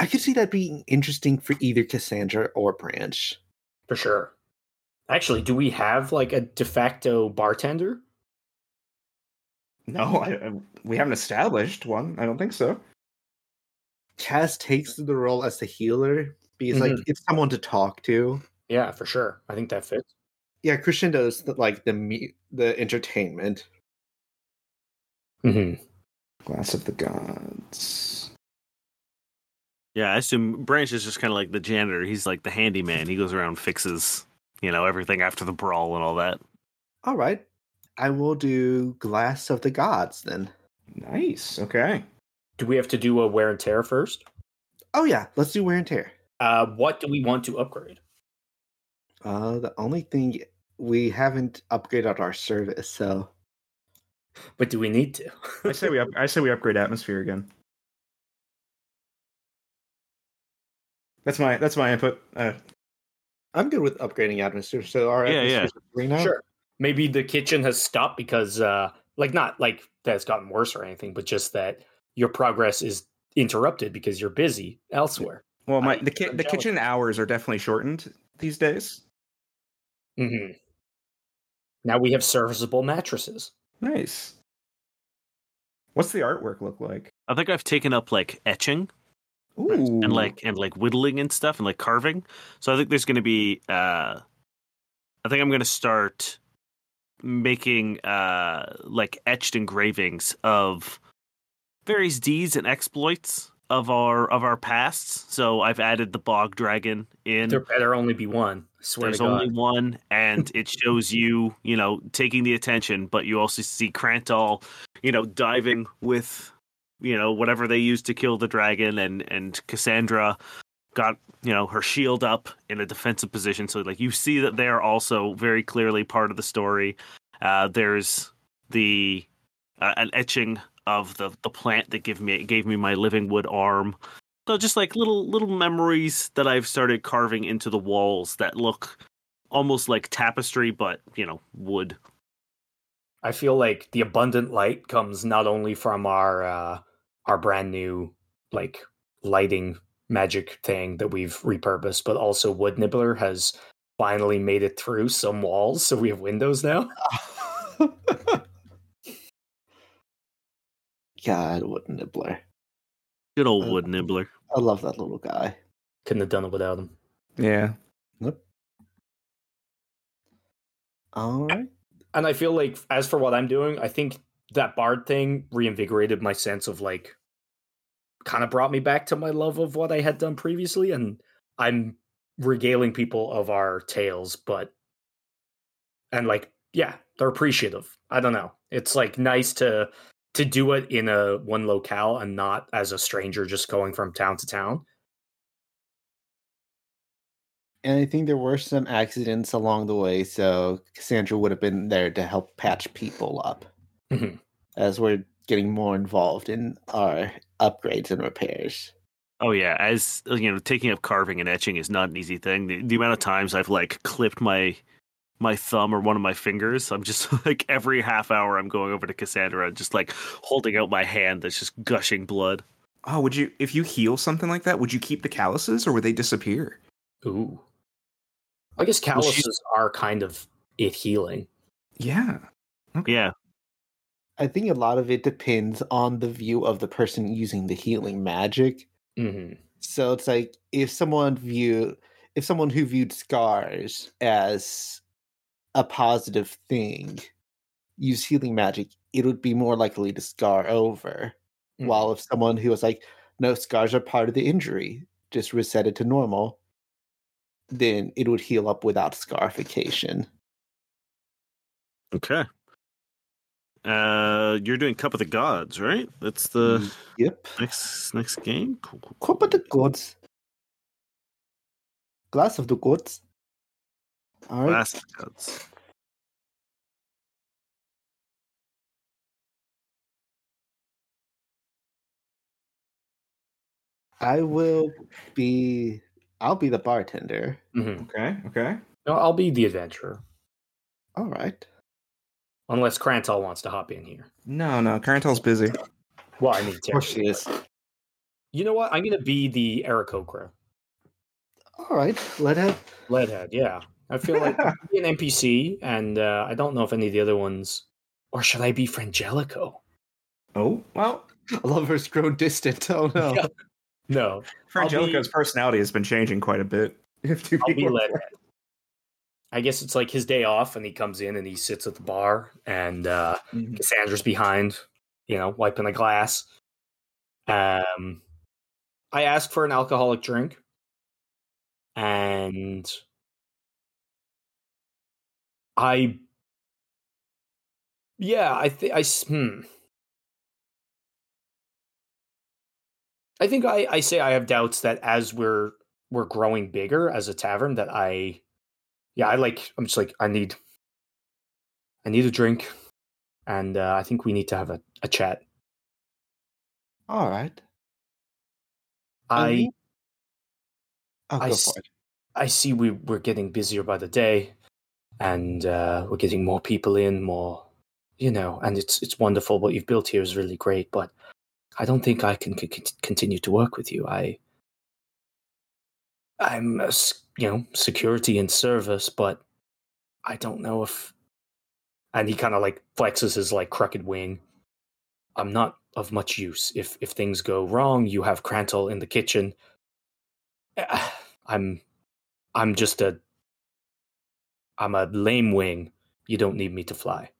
I could see that being interesting for either Cassandra or Branch. For sure. Actually, do we have like a de facto bartender? No, I, I, we haven't established one. I don't think so. Cass takes the role as the healer because like it's someone to talk to. Yeah, for sure. I think that fits. Yeah, Christian does the, like the me- the entertainment. Mm-hmm. Glass of the Gods. Yeah, I assume Branch is just kind of like the janitor. He's like the handyman. He goes around fixes you know everything after the brawl and all that. All right. I will do Glass of the Gods then. Nice. Okay. Do we have to do a wear and tear first? Oh yeah, let's do wear and tear. Uh, what do we want to upgrade? Uh, the only thing we haven't upgraded our service, so But do we need to? I say we up, I say we upgrade atmosphere again. That's my that's my input. Uh, I'm good with upgrading atmosphere. So our Yeah, yeah. atmosphere's three now. Sure. Maybe the kitchen has stopped because, uh, like, not like that it's gotten worse or anything, but just that your progress is interrupted because you're busy elsewhere. well, my I- the ki- the kitchen hours are definitely shortened these days. hmm Now we have serviceable mattresses. Nice. What's the artwork look like? I think I've taken up like etching Ooh, and like and like whittling and stuff and like carving. So I think there's going to be. uh I think I'm going to start making uh like etched engravings of various deeds and exploits of our of our pasts. So I've added the bog dragon in. There better only be one. I swear There's to God. only one, and it shows you, you know, taking the attention, but you also see Krantal, you know, diving with, you know, whatever they used to kill the dragon, and and Cassandra got, you know, her shield up in a defensive position. So like you see that they're also very clearly part of the story. Uh, there's the uh, an etching of the the plant that give me gave me my living wood arm. So just like little little memories that I've started carving into the walls that look almost like tapestry, but you know, wood. I feel like the abundant light comes not only from our uh, our brand new like lighting magic thing that we've repurposed, but also Wood Nibbler has finally made it through some walls, so we have windows now. God, Wood nibbler! Good old wood nibbler. I love that little guy. Couldn't have done it without him. yeah. All right. And I feel like, as for what I'm doing, I think that bard thing reinvigorated my sense of like, kind of brought me back to my love of what I had done previously, and I'm regaling people of our tales, but and like, yeah, they're appreciative. I don't know. It's like nice to to do it in a one locale and not as a stranger just going from town to town. And I think there were some accidents along the way, so Cassandra would have been there to help patch people up Mhm. as we're getting more involved in our upgrades and repairs. Oh yeah, as you know, taking up carving and etching is not an easy thing. The, the amount of times I've like clipped my my thumb or one of my fingers, I'm just like every half hour I'm going over to Cassandra and just like holding out my hand that's just gushing blood. Oh, would you if you heal something like that? Would you keep the calluses or would they disappear? Ooh. I guess Well, she's- calluses are kind of it healing. Yeah. Yeah, I think a lot of it depends on the view of the person using the healing magic. hmm So it's like if someone view if someone who viewed scars as a positive thing use healing magic, it would be more likely to scar over. While if someone who was like, no, scars are part of the injury, just reset it to normal, then it would heal up without scarification. okay. Uh, you're doing Cup of the Gods, right? That's the Yep. next next game. Cool, cool, Cup of the gods. Glass of the gods. All right. Glass of the Gods. I will be. I'll be the bartender. hmm Okay. Okay. No, I'll be the adventurer. All right. Unless Krantal wants to hop in here. No, no. Krantal's busy. Well, I mean, Of course she is. You know what? I'm going to be the Aarakocra. All right. Let it. Leadhead, yeah. I feel like I could be an NPC, and uh, I don't know if any of the other ones. Or should I be Frangelico? Oh well. Lovers grow distant. Oh no. Yeah. No, I'll be- Frangelico's personality has been changing quite a bit. If two I'll be Leadhead. I guess it's like his day off, and he comes in and he sits at the bar, and uh, Mhm. Cassandra's behind, you know, wiping a glass. Um, I ask for an alcoholic drink, and I yeah, I think I hmm. I think I I say I have doubts that as we're we're growing bigger as a tavern that I yeah, I like I'm just like I need I need a drink and uh, I think we need to have a, a chat. All right. I Oh, I go s- for it. I see we we're getting busier by the day, and uh, we're getting more people in, more you know, and it's it's wonderful. What you've built here is really great, but I don't think I can c- continue to work with you. I I'm a you know security and service, but I don't know if. And he kind of like flexes his like crooked wing. I'm not of much use. If if things go wrong, you have Krantal in the kitchen. I'm I'm just a I'm a lame wing. You don't need me to fly.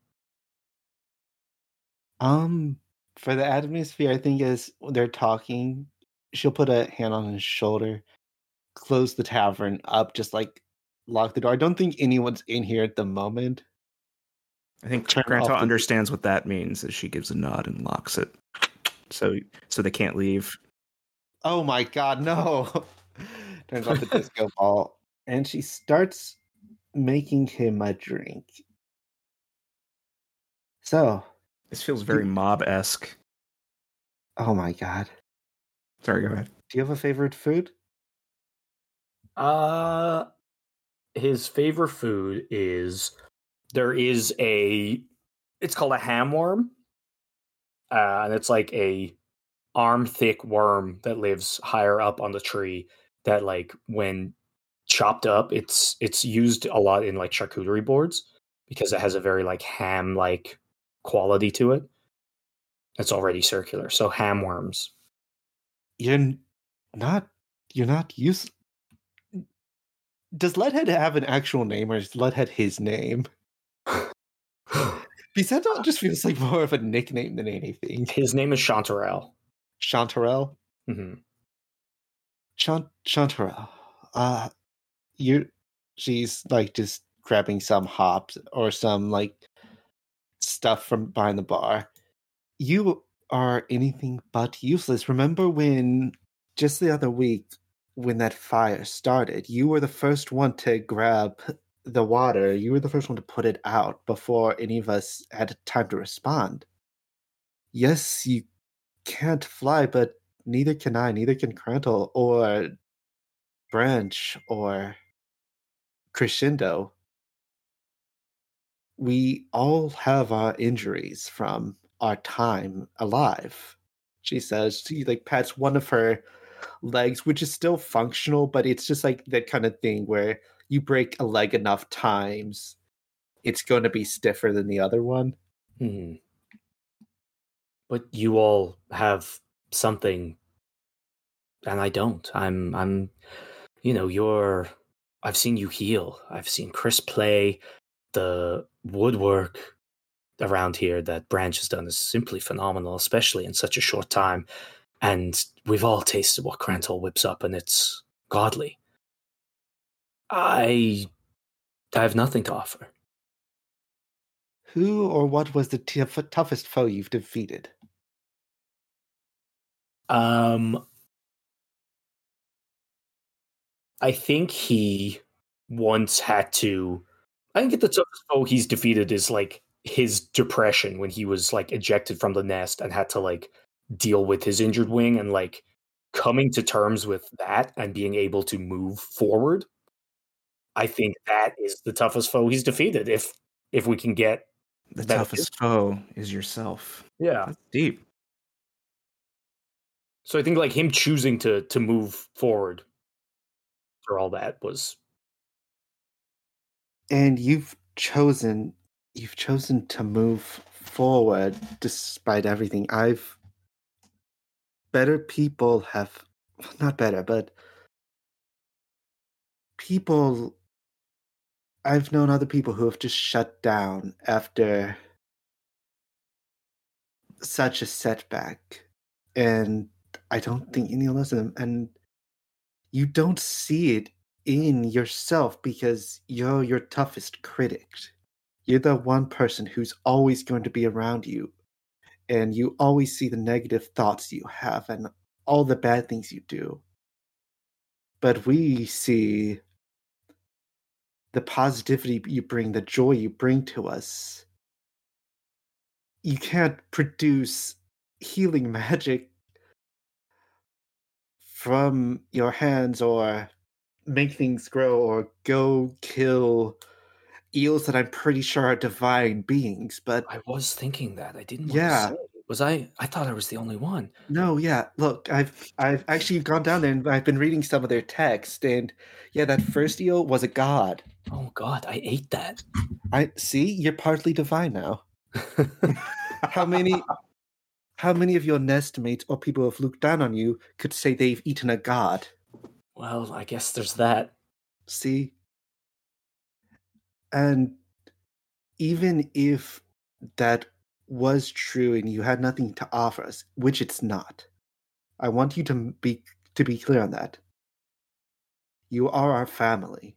Um, for the atmosphere, I think as they're talking, she'll put a hand on his shoulder, close the tavern up, just like lock the door. I don't think anyone's in here at the moment. I think Turn the- understands what that means as she gives a nod and locks it. So so they can't leave. Oh my god, no! Turns off the disco ball, and she starts making him a drink. So, This feels very mob esque. oh my god, Sorry, go ahead. do you have a favorite food? Uh his favorite food is there is a it's called a hamworm. Uh, and it's like a arm thick worm that lives higher up on the tree that like when chopped up it's it's used a lot in like charcuterie boards because it has a very like ham like quality to it. It's already circular. So hamworms. You're not. You're not used. Does Leadhead have an actual name, or is Leadhead his name? Because just feels like more of a nickname than anything. His name is Chanterelle. Chanterelle. hmm Chant Chanterelle. Uh, you. She's like just grabbing some hops or some like stuff from behind the bar. You are anything but useless. Remember when just the other week when that fire started, you were the first one to grab the water. You were the first one to put it out before any of us had time to respond. Yes, you can't fly, but neither can I, neither can Krantal or Branch or Crescendo. We all have our injuries from our time alive. She says she like pats one of her legs, which is still functional, but it's just like that kind of thing where you break a leg enough times, it's going to be stiffer than the other one. Hmm. But you all have something, and I don't. I'm, I'm, you know, you're. I've seen you heal. I've seen Chris play. The woodwork around here that Branch has done is simply phenomenal, especially in such a short time. And we've all tasted what Krantal whips up, and it's godly. I, I have nothing to offer. Who or what was the tough, toughest foe you've defeated? Um, I think he once had to. I think the toughest foe he's defeated is like his depression when he was like ejected from the nest and had to like deal with his injured wing and like coming to terms with that and being able to move forward. I think that is the toughest foe he's defeated. If if we can get The toughest foe is yourself. yeah, That's deep. so I think like him choosing to to move forward for all that was and you've chosen you've chosen to move forward despite everything i've better people have not better but people i've known other people who have just shut down after such a setback and i don't think any of them and you don't see it in yourself because you're your toughest critic. You're the one person who's always going to be around you, and you always see the negative thoughts you have and all the bad things you do. But we see the positivity you bring, the joy you bring to us. You can't produce healing magic from your hands or make things grow or go kill eels that I'm pretty sure are divine beings, but I was thinking that. I didn't. Yeah. Was I? I thought I was the only one. no, yeah. Look, I've I've actually gone down there and I've been reading some of their text, and yeah, that first eel was a god. Oh God, I ate that. I see you're partly divine now. How many how many of your nestmates or people who have looked down on you could say they've eaten a god? well, I guess there's that. See? And even if that was true and you had nothing to offer us, which it's not, I want you to be to be clear on that. You are our family.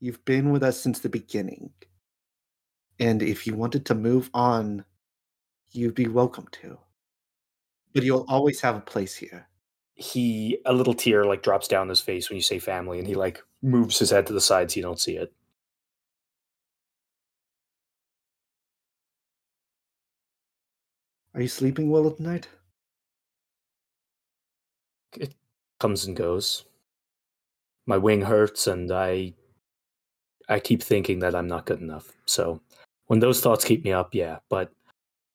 You've been with us since the beginning. And if you wanted to move on, you'd be welcome to. But you'll always have a place here. He a little tear like drops down his face when you say family, and he like moves his head to the side so you don't see it. Are you sleeping well at night? It comes and goes. My wing hurts, and I I keep thinking that I'm not good enough. So when those thoughts keep me up, yeah. But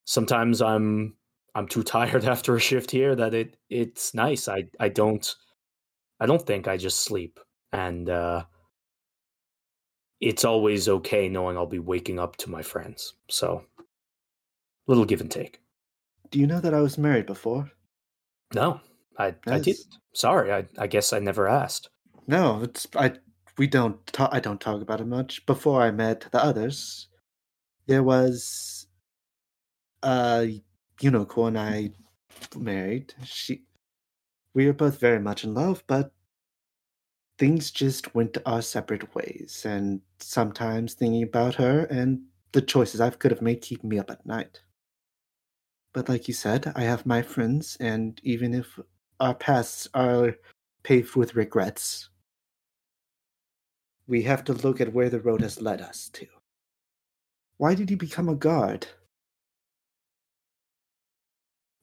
sometimes I'm I'm too tired after a shift here that it it's nice. I I don't I don't think I just sleep, and uh, it's always okay knowing I'll be waking up to my friends. So little give and take. Do you know that I was married before? No, I I didn't. Sorry, I I guess I never asked. No, it's I. We don't. Ta- I don't talk about it much. Before I met the others, there was uh, a unicorn I married. She, we were both very much in love, but things just went our separate ways. And sometimes thinking about her and the choices I could have made keep me up at night. But like you said, I have my friends, and even if our paths are paved with regrets, we have to look at where the road has led us to. Why did you become a guard?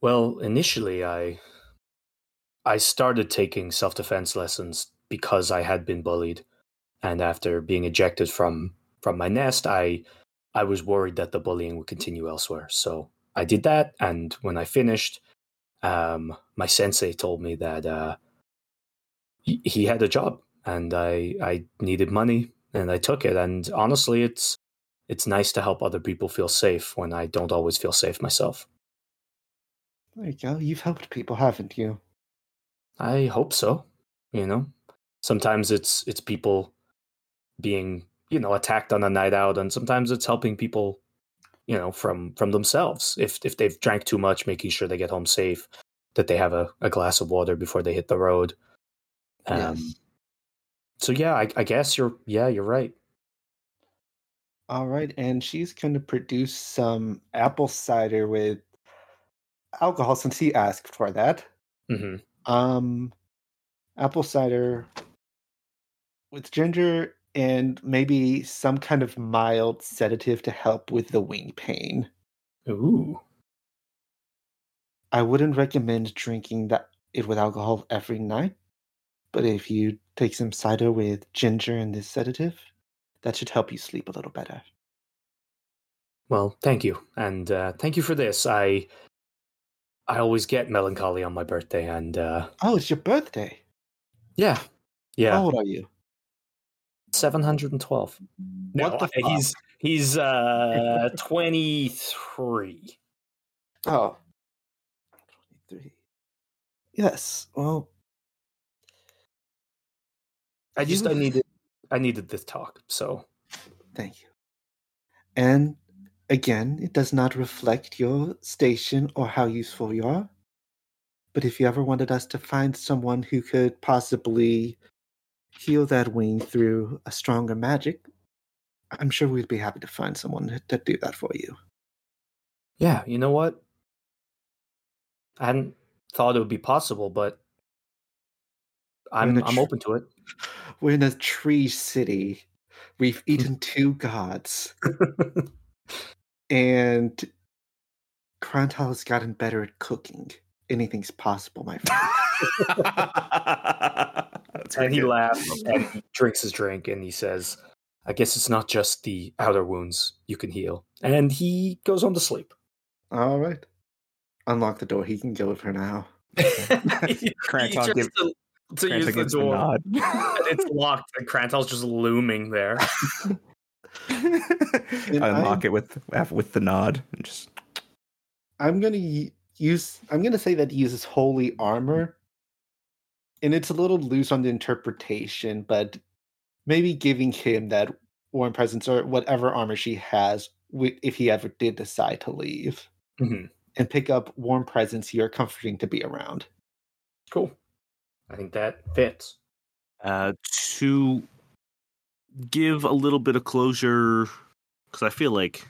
Well, initially I I started taking self-defense lessons because I had been bullied and after being ejected from from my nest, I I was worried that the bullying would continue elsewhere. So I did that and when I finished um my sensei told me that uh he, he had a job and I I needed money and I took it and honestly it's it's nice to help other people feel safe when I don't always feel safe myself. There you go. You've helped people, haven't you? I hope so. You know, sometimes it's it's people being you know attacked on a night out, and sometimes it's helping people, you know, from from themselves. If if they've drank too much, making sure they get home safe, that they have a, a glass of water before they hit the road. Um, yes. So yeah, I, I guess you're yeah you're right. All right, and she's going to produce some apple cider with alcohol since he asked for that. hmm Um, apple cider with ginger and maybe some kind of mild sedative to help with the wing pain. Ooh, I wouldn't recommend drinking that it with alcohol every night, but if you take some cider with ginger and this sedative, that should help you sleep a little better. well, thank you, and uh, thank you for this. I I always get melancholy on my birthday, and uh, Oh, it's your birthday. yeah, yeah. How old are you? 712. No, What the I- he's he's uh 23. Oh. 23. Yes. Well, I just I needed I needed this talk. So thank you. And again, it does not reflect your station or how useful you are. But if you ever wanted us to find someone who could possibly heal that wing through a stronger magic, I'm sure we'd be happy to find someone to, do that for you. Yeah, you know what? I hadn't thought it would be possible, but I'm I'm tr- open to it. We're in a tree city. We've hmm. eaten two gods, and Krantal has gotten better at cooking. Anything's possible, my friend. That's and he good. laughs and he drinks his drink and he says, I guess it's not just the outer wounds you can heal. And he goes on to sleep. All right. Unlock the door. He can go with her now. he Krantal tries to, to Krantal use the door. nod. and it's locked and Krantal's just looming there. I I'm- unlock it with with the nod and just I'm gonna y- use. I'm gonna say that he uses holy armor, and it's a little loose on the interpretation, but maybe giving him that warm presence or whatever armor she has, if he ever did decide to leave, Mhm. and pick up warm presence you're comforting to be around. Cool. I think that fits. uh, to give a little bit of closure because I feel like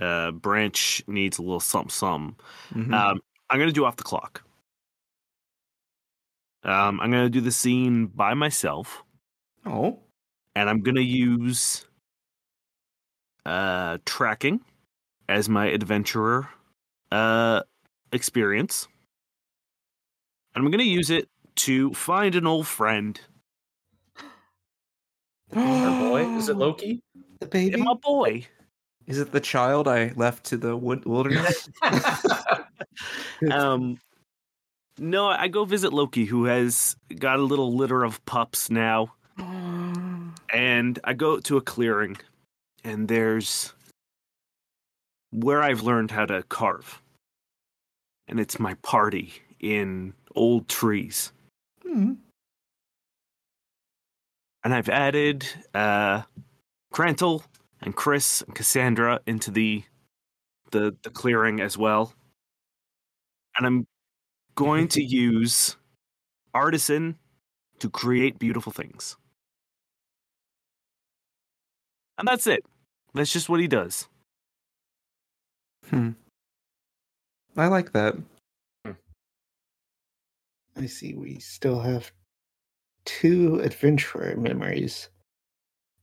uh, Branch needs a little something. something. Mhm. Um, I'm gonna do off the clock. Um, I'm gonna do the scene by myself, oh and I'm gonna use uh, tracking as my adventurer uh, experience, and I'm gonna use it to find an old friend. Our boy, is it Loki? The Yeah, baby. my boy. Is it the child I left to the wood wilderness? Um, no, I go visit Loki, who has got a little litter of pups now, and I go to a clearing, and there's where I've learned how to carve, and it's my party in old trees, Hmm. and I've added uh, Krantal and Chris and Cassandra into the the the clearing as well, and I'm going to use artisan to create beautiful things. And that's it. That's just what he does. Hmm. I like that. I see. We still have two adventurer memories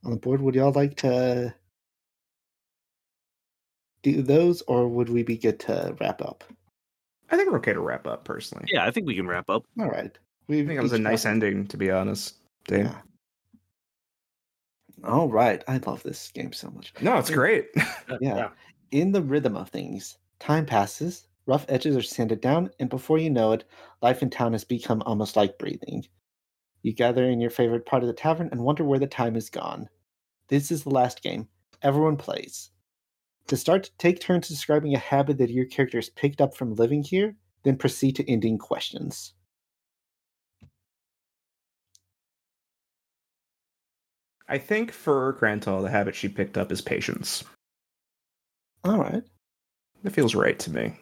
on the board. Would y'all like to do those, or would we be good to wrap up? I think we're okay to wrap up personally. Yeah, I think we can wrap up. All right. I We think it was a nice ending, to be honest. Dave. Yeah. All right. I love this game so much. No, it's great. Uh, yeah. In the rhythm of things, time passes, rough edges are sanded down, and before you know it, life in town has become almost like breathing. You gather in your favorite part of the tavern and wonder where the time is gone. This is the last game. Everyone plays. To start, take turns describing a habit that your character has picked up from living here, then proceed to ending questions. I think for Krantal, the habit she picked up is patience. All right. That feels right to me.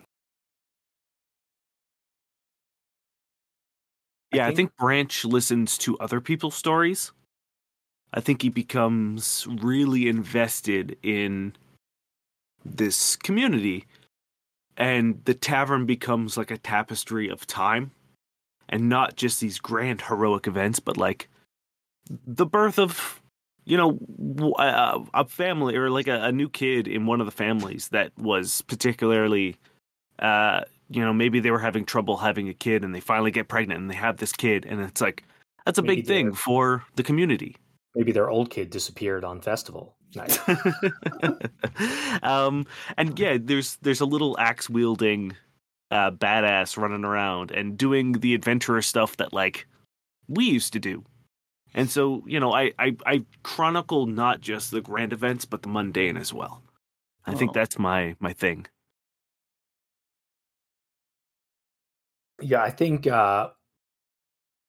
Yeah, I think- think Branch listens to other people's stories. I think he becomes really invested in this community. And the tavern becomes like a tapestry of time. And not just these grand heroic events, but like the birth of, you know, a family or like a, a new kid in one of the families that was particularly uh, you know, maybe they were having trouble having a kid and they finally get pregnant and they have this kid and it's like that's a Maybe big thing for the community. Maybe their old kid disappeared on festival night. um and yeah, there's there's a little axe wielding uh badass running around and doing the adventurous stuff that like we used to do. And so, you know, I I, I chronicle not just the grand events but the mundane as well. I think Oh. that's my my thing. Yeah, I think uh,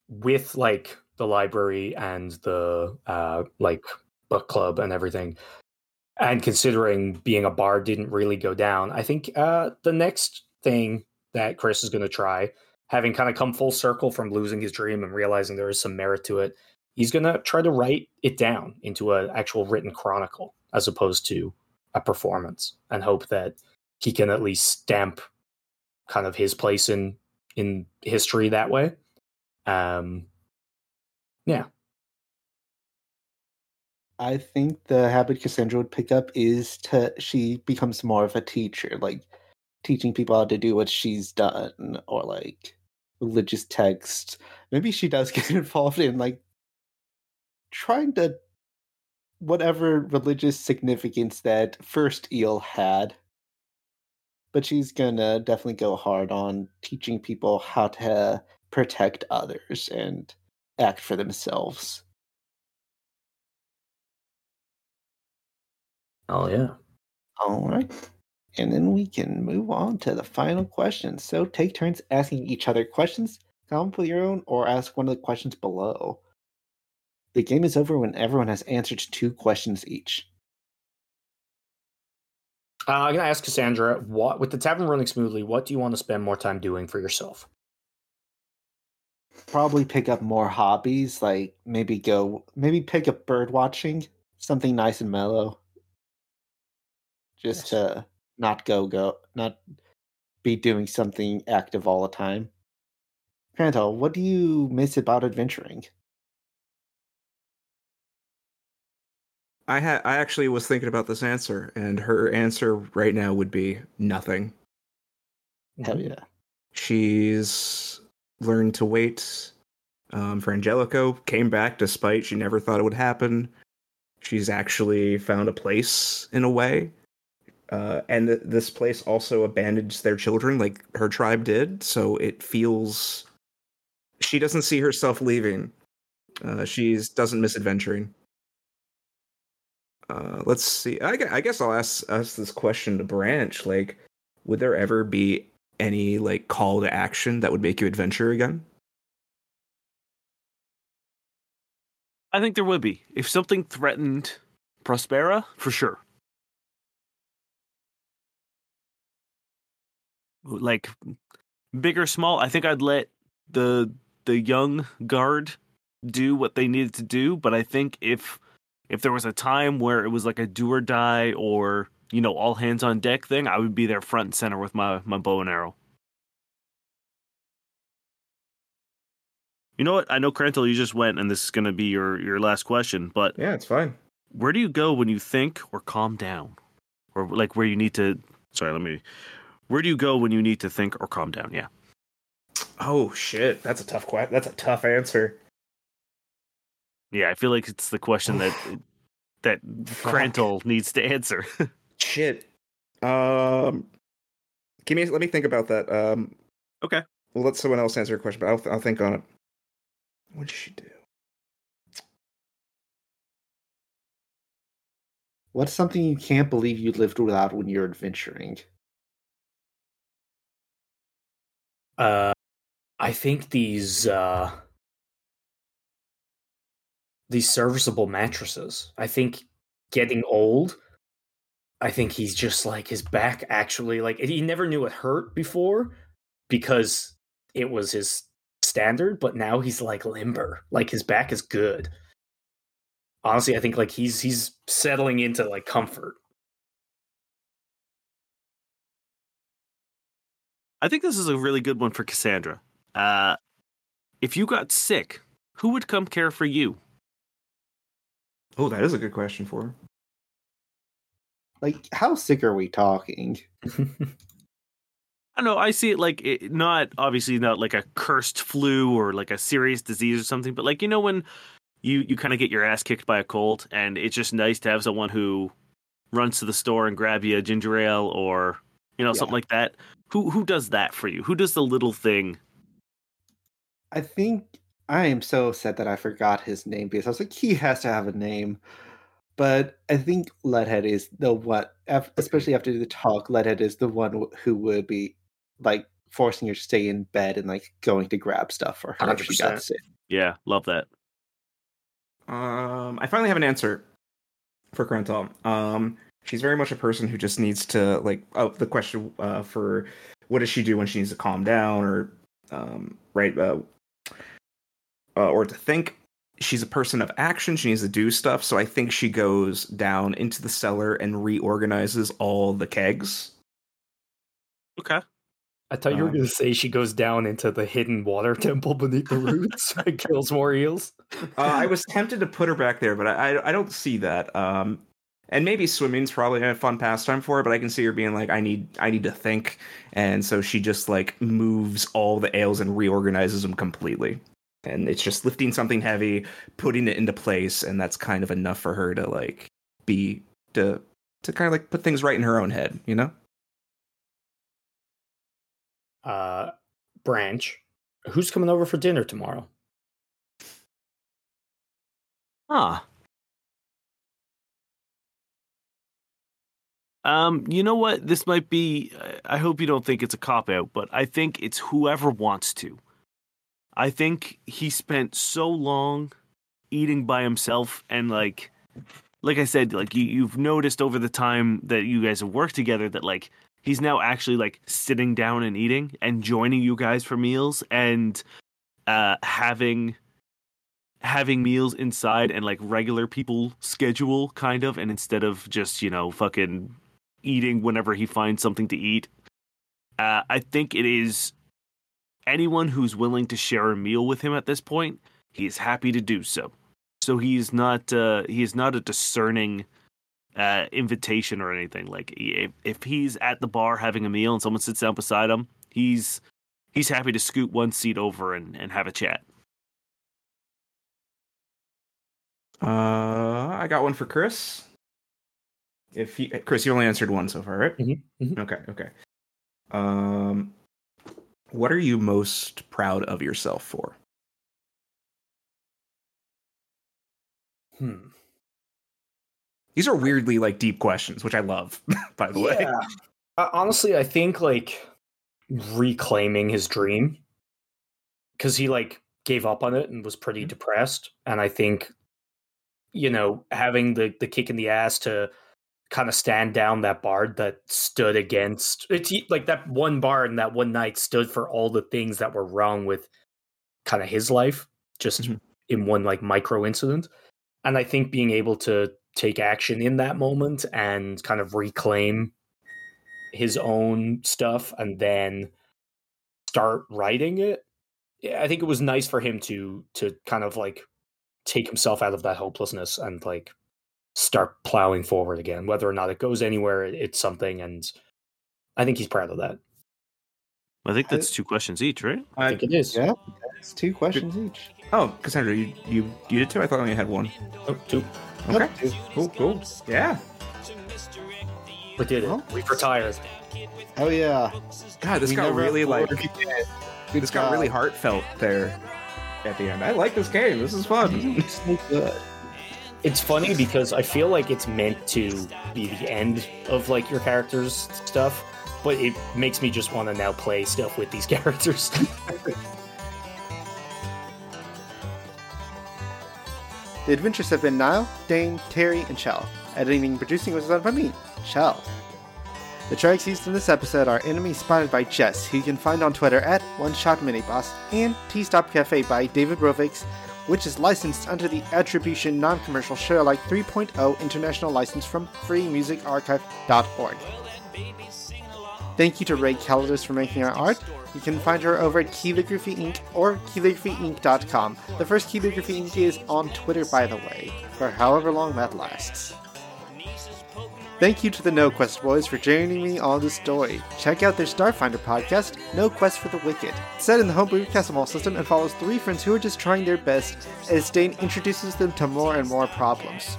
with like the library and the uh, like book club and everything, and considering being a bar didn't really go down, I think uh, the next thing that Chris is going to try, having kind of come full circle from losing his dream and realizing there is some merit to it, he's gonna try to write it down into an actual written chronicle as opposed to a performance, and hope that he can at least stamp kind of his place in in history that way. Um, yeah, I think the habit Cassandra would pick up is to she becomes more of a teacher, like teaching people how to do what she's done, or like religious texts. Maybe she does get involved in like trying to whatever religious significance that first eel had. But she's gonna definitely go hard on teaching people how to protect others and act for themselves. Oh yeah. All right. And then we can move on to the final question. So take turns asking each other questions, come up with your own, or ask one of the questions below. The game is over when everyone has answered two questions each. Uh, I'm gonna ask Cassandra, what with the tavern running smoothly, what do you want to spend more time doing for yourself? Probably pick up more hobbies, like maybe go, maybe pick up bird watching, something nice and mellow. Just Yes. to not go, go, not be doing something active all the time. Krantal, what do you miss about adventuring? I had I actually was thinking about this answer, and her answer right now would be nothing. Hell yeah. She's learned to wait um, for Frangelico. Came back despite she never thought it would happen. She's actually found a place in a way, uh, and th- this place also abandons their children, like her tribe did. So it feels she doesn't see herself leaving. Uh, she's doesn't miss adventuring. Uh, let's see. I, I guess I'll ask ask this question to Branch. Like, would there ever be any like call to action that would make you adventure again? I think there would be. If something threatened Prospera, for sure. Like big or small, I think I'd let the the young guard do what they needed to do, but I think if if there was a time where it was like a do or die or, you know, all hands on deck thing, I would be there front and center with my my bow and arrow. You know what? I know Krantal, you just went, and this is going to be your your last question. But Yeah, it's fine. where do you go when you think or calm down, or like where you need to? Sorry, let me. Where do you go when you need to think or calm down? Yeah. Oh shit, that's a tough question. That's a tough answer. Yeah, I feel like it's the question that that Fuck. Needs to answer. Shit. Um, give me. Let me think about that. Um, Okay. We'll let someone else answer a question, but I'll I'll think on it. What did she do? What's something you can't believe you lived without when you're adventuring? Uh, I think these uh, these serviceable mattresses. I think getting old. I think he's just like his back actually like he never knew it hurt before because it was his standard, but now he's like limber. Like his back is good. Honestly, I think like he's he's settling into like comfort. I think this is a really good one for Cassandra. Uh, if you got sick, who would come care for you? Oh, that is a good question for her. Like, how sick are we talking? I don't know. I see it like it, not obviously not like a cursed flu or like a serious disease or something, but like you know when you you kind of get your ass kicked by a cold, and it's just nice to have someone who runs to the store and grab you a ginger ale or you know Yeah. something like that. Who who does that for you? Who does the little thing? I think I am so upset that I forgot his name because I was like, he has to have a name. But I think Leadhead is the one, af- especially after the talk. Leadhead is the one who would be like forcing her to stay in bed and like going to grab stuff for her if she got 100%. sick. Yeah, love that. Um, I finally have an answer for Krantal. Um, she's very much a person who just needs to like. Oh, the question uh, for what does she do when she needs to calm down or um, right uh, uh, or to think. she's a person of action. She needs to do stuff. So I think she goes down into the cellar and reorganizes all the kegs. Okay. I thought you were Um, going to say she goes down into the hidden water temple beneath the roots and kills more eels. Uh, I was tempted to put her back there, but I, I I don't see that. Um, and maybe swimming's probably a fun pastime for her, but I can see her being like, I need I need to think, and so she just like moves all the ales and reorganizes them completely. And it's just lifting something heavy, putting it into place, and that's kind of enough for her to like be to to kind of like put things right in her own head, you know? Uh, Branch, who's coming over for dinner tomorrow? Huh. Um, you know what? This might be. I hope you don't think it's a cop out, but I think it's whoever wants to. I think he spent so long eating by himself, and like, like I said, like you, you've noticed over the time that you guys have worked together that like he's now actually like sitting down and eating and joining you guys for meals and uh having having meals inside and like regular people schedule kind of and instead of just you know fucking eating whenever he finds something to eat. Uh, i think it is anyone who's willing to share a meal with him at this point he is happy to do so. So he's not uh he is not a discerning uh invitation or anything. Like if, if he's at the bar having a meal and someone sits down beside him he's he's happy to scoot one seat over and, and have a chat. Uh, I got one for Chris. If he, Chris, you only answered one so far, right? Mhm, mhm. Okay, okay. Um, what are you most proud of yourself for? Hmm. These are weirdly like deep questions, which I love. By the way, Yeah. Uh, honestly, I think like reclaiming his dream because he like gave up on it and was pretty Mhm. depressed. And I think, you know, having the the kick in the ass to kind of stand down that bard that stood against it's like that one bard and that one night stood for all the things that were wrong with kind of his life just Mhm. in one like micro incident and i think being able to take action in that moment and kind of reclaim his own stuff and then start writing it i think it was nice for him to to kind of like take himself out of that hopelessness and like start plowing forward again whether or not it goes anywhere it's something and i think he's proud of that i think that's two questions each right i think it is Yeah, it's two questions each. Oh, Cassandra, you you you did two. I thought I only had one. oh, two. Okay, Two. cool, cool. Yeah. we did it Well. we've retired Oh yeah. God, this We got really like afford- Good this got really heartfelt there at the end. I like this game. This is fun. it's So good. It's funny because i feel like it's meant to be the end of like your character's stuff but it makes me just want to now play stuff with these characters The adventures have been Niall, Dain, Terry, and Chell. Editing and producing was done by me, Chell. The tracks used in this episode are Enemy Spotted by Jess, who you can find on Twitter at One Shot Miniboss, and T Stop Cafe by David Rovics, which is licensed under the Attribution Non Commercial Sharealike 3.0 International License from freemusicarchive.org. Thank you to Ray Kalladis for making our art. You can find her over at Calligraphy Inc. or keylligraphyink.com. The first Calligraphy Inc. is on Twitter, by the way, for however long that lasts. Thank you to the No Quest boys for joining me on this story. Check out their Starfinder podcast, No Quest for the Wicked. Set in the homebrew Castle system and follows three friends who are just trying their best as Dain introduces them to more and more problems.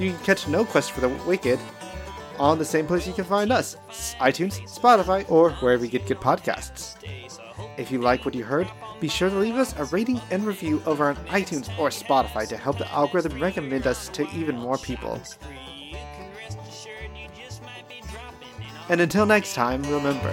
You can catch No Quest for the Wicked on the same place you can find us iTunes, Spotify, or wherever you get good podcasts. If you like what you heard, be sure to leave us a rating and review over on iTunes or Spotify to help the algorithm recommend us to even more people. And until next time, remember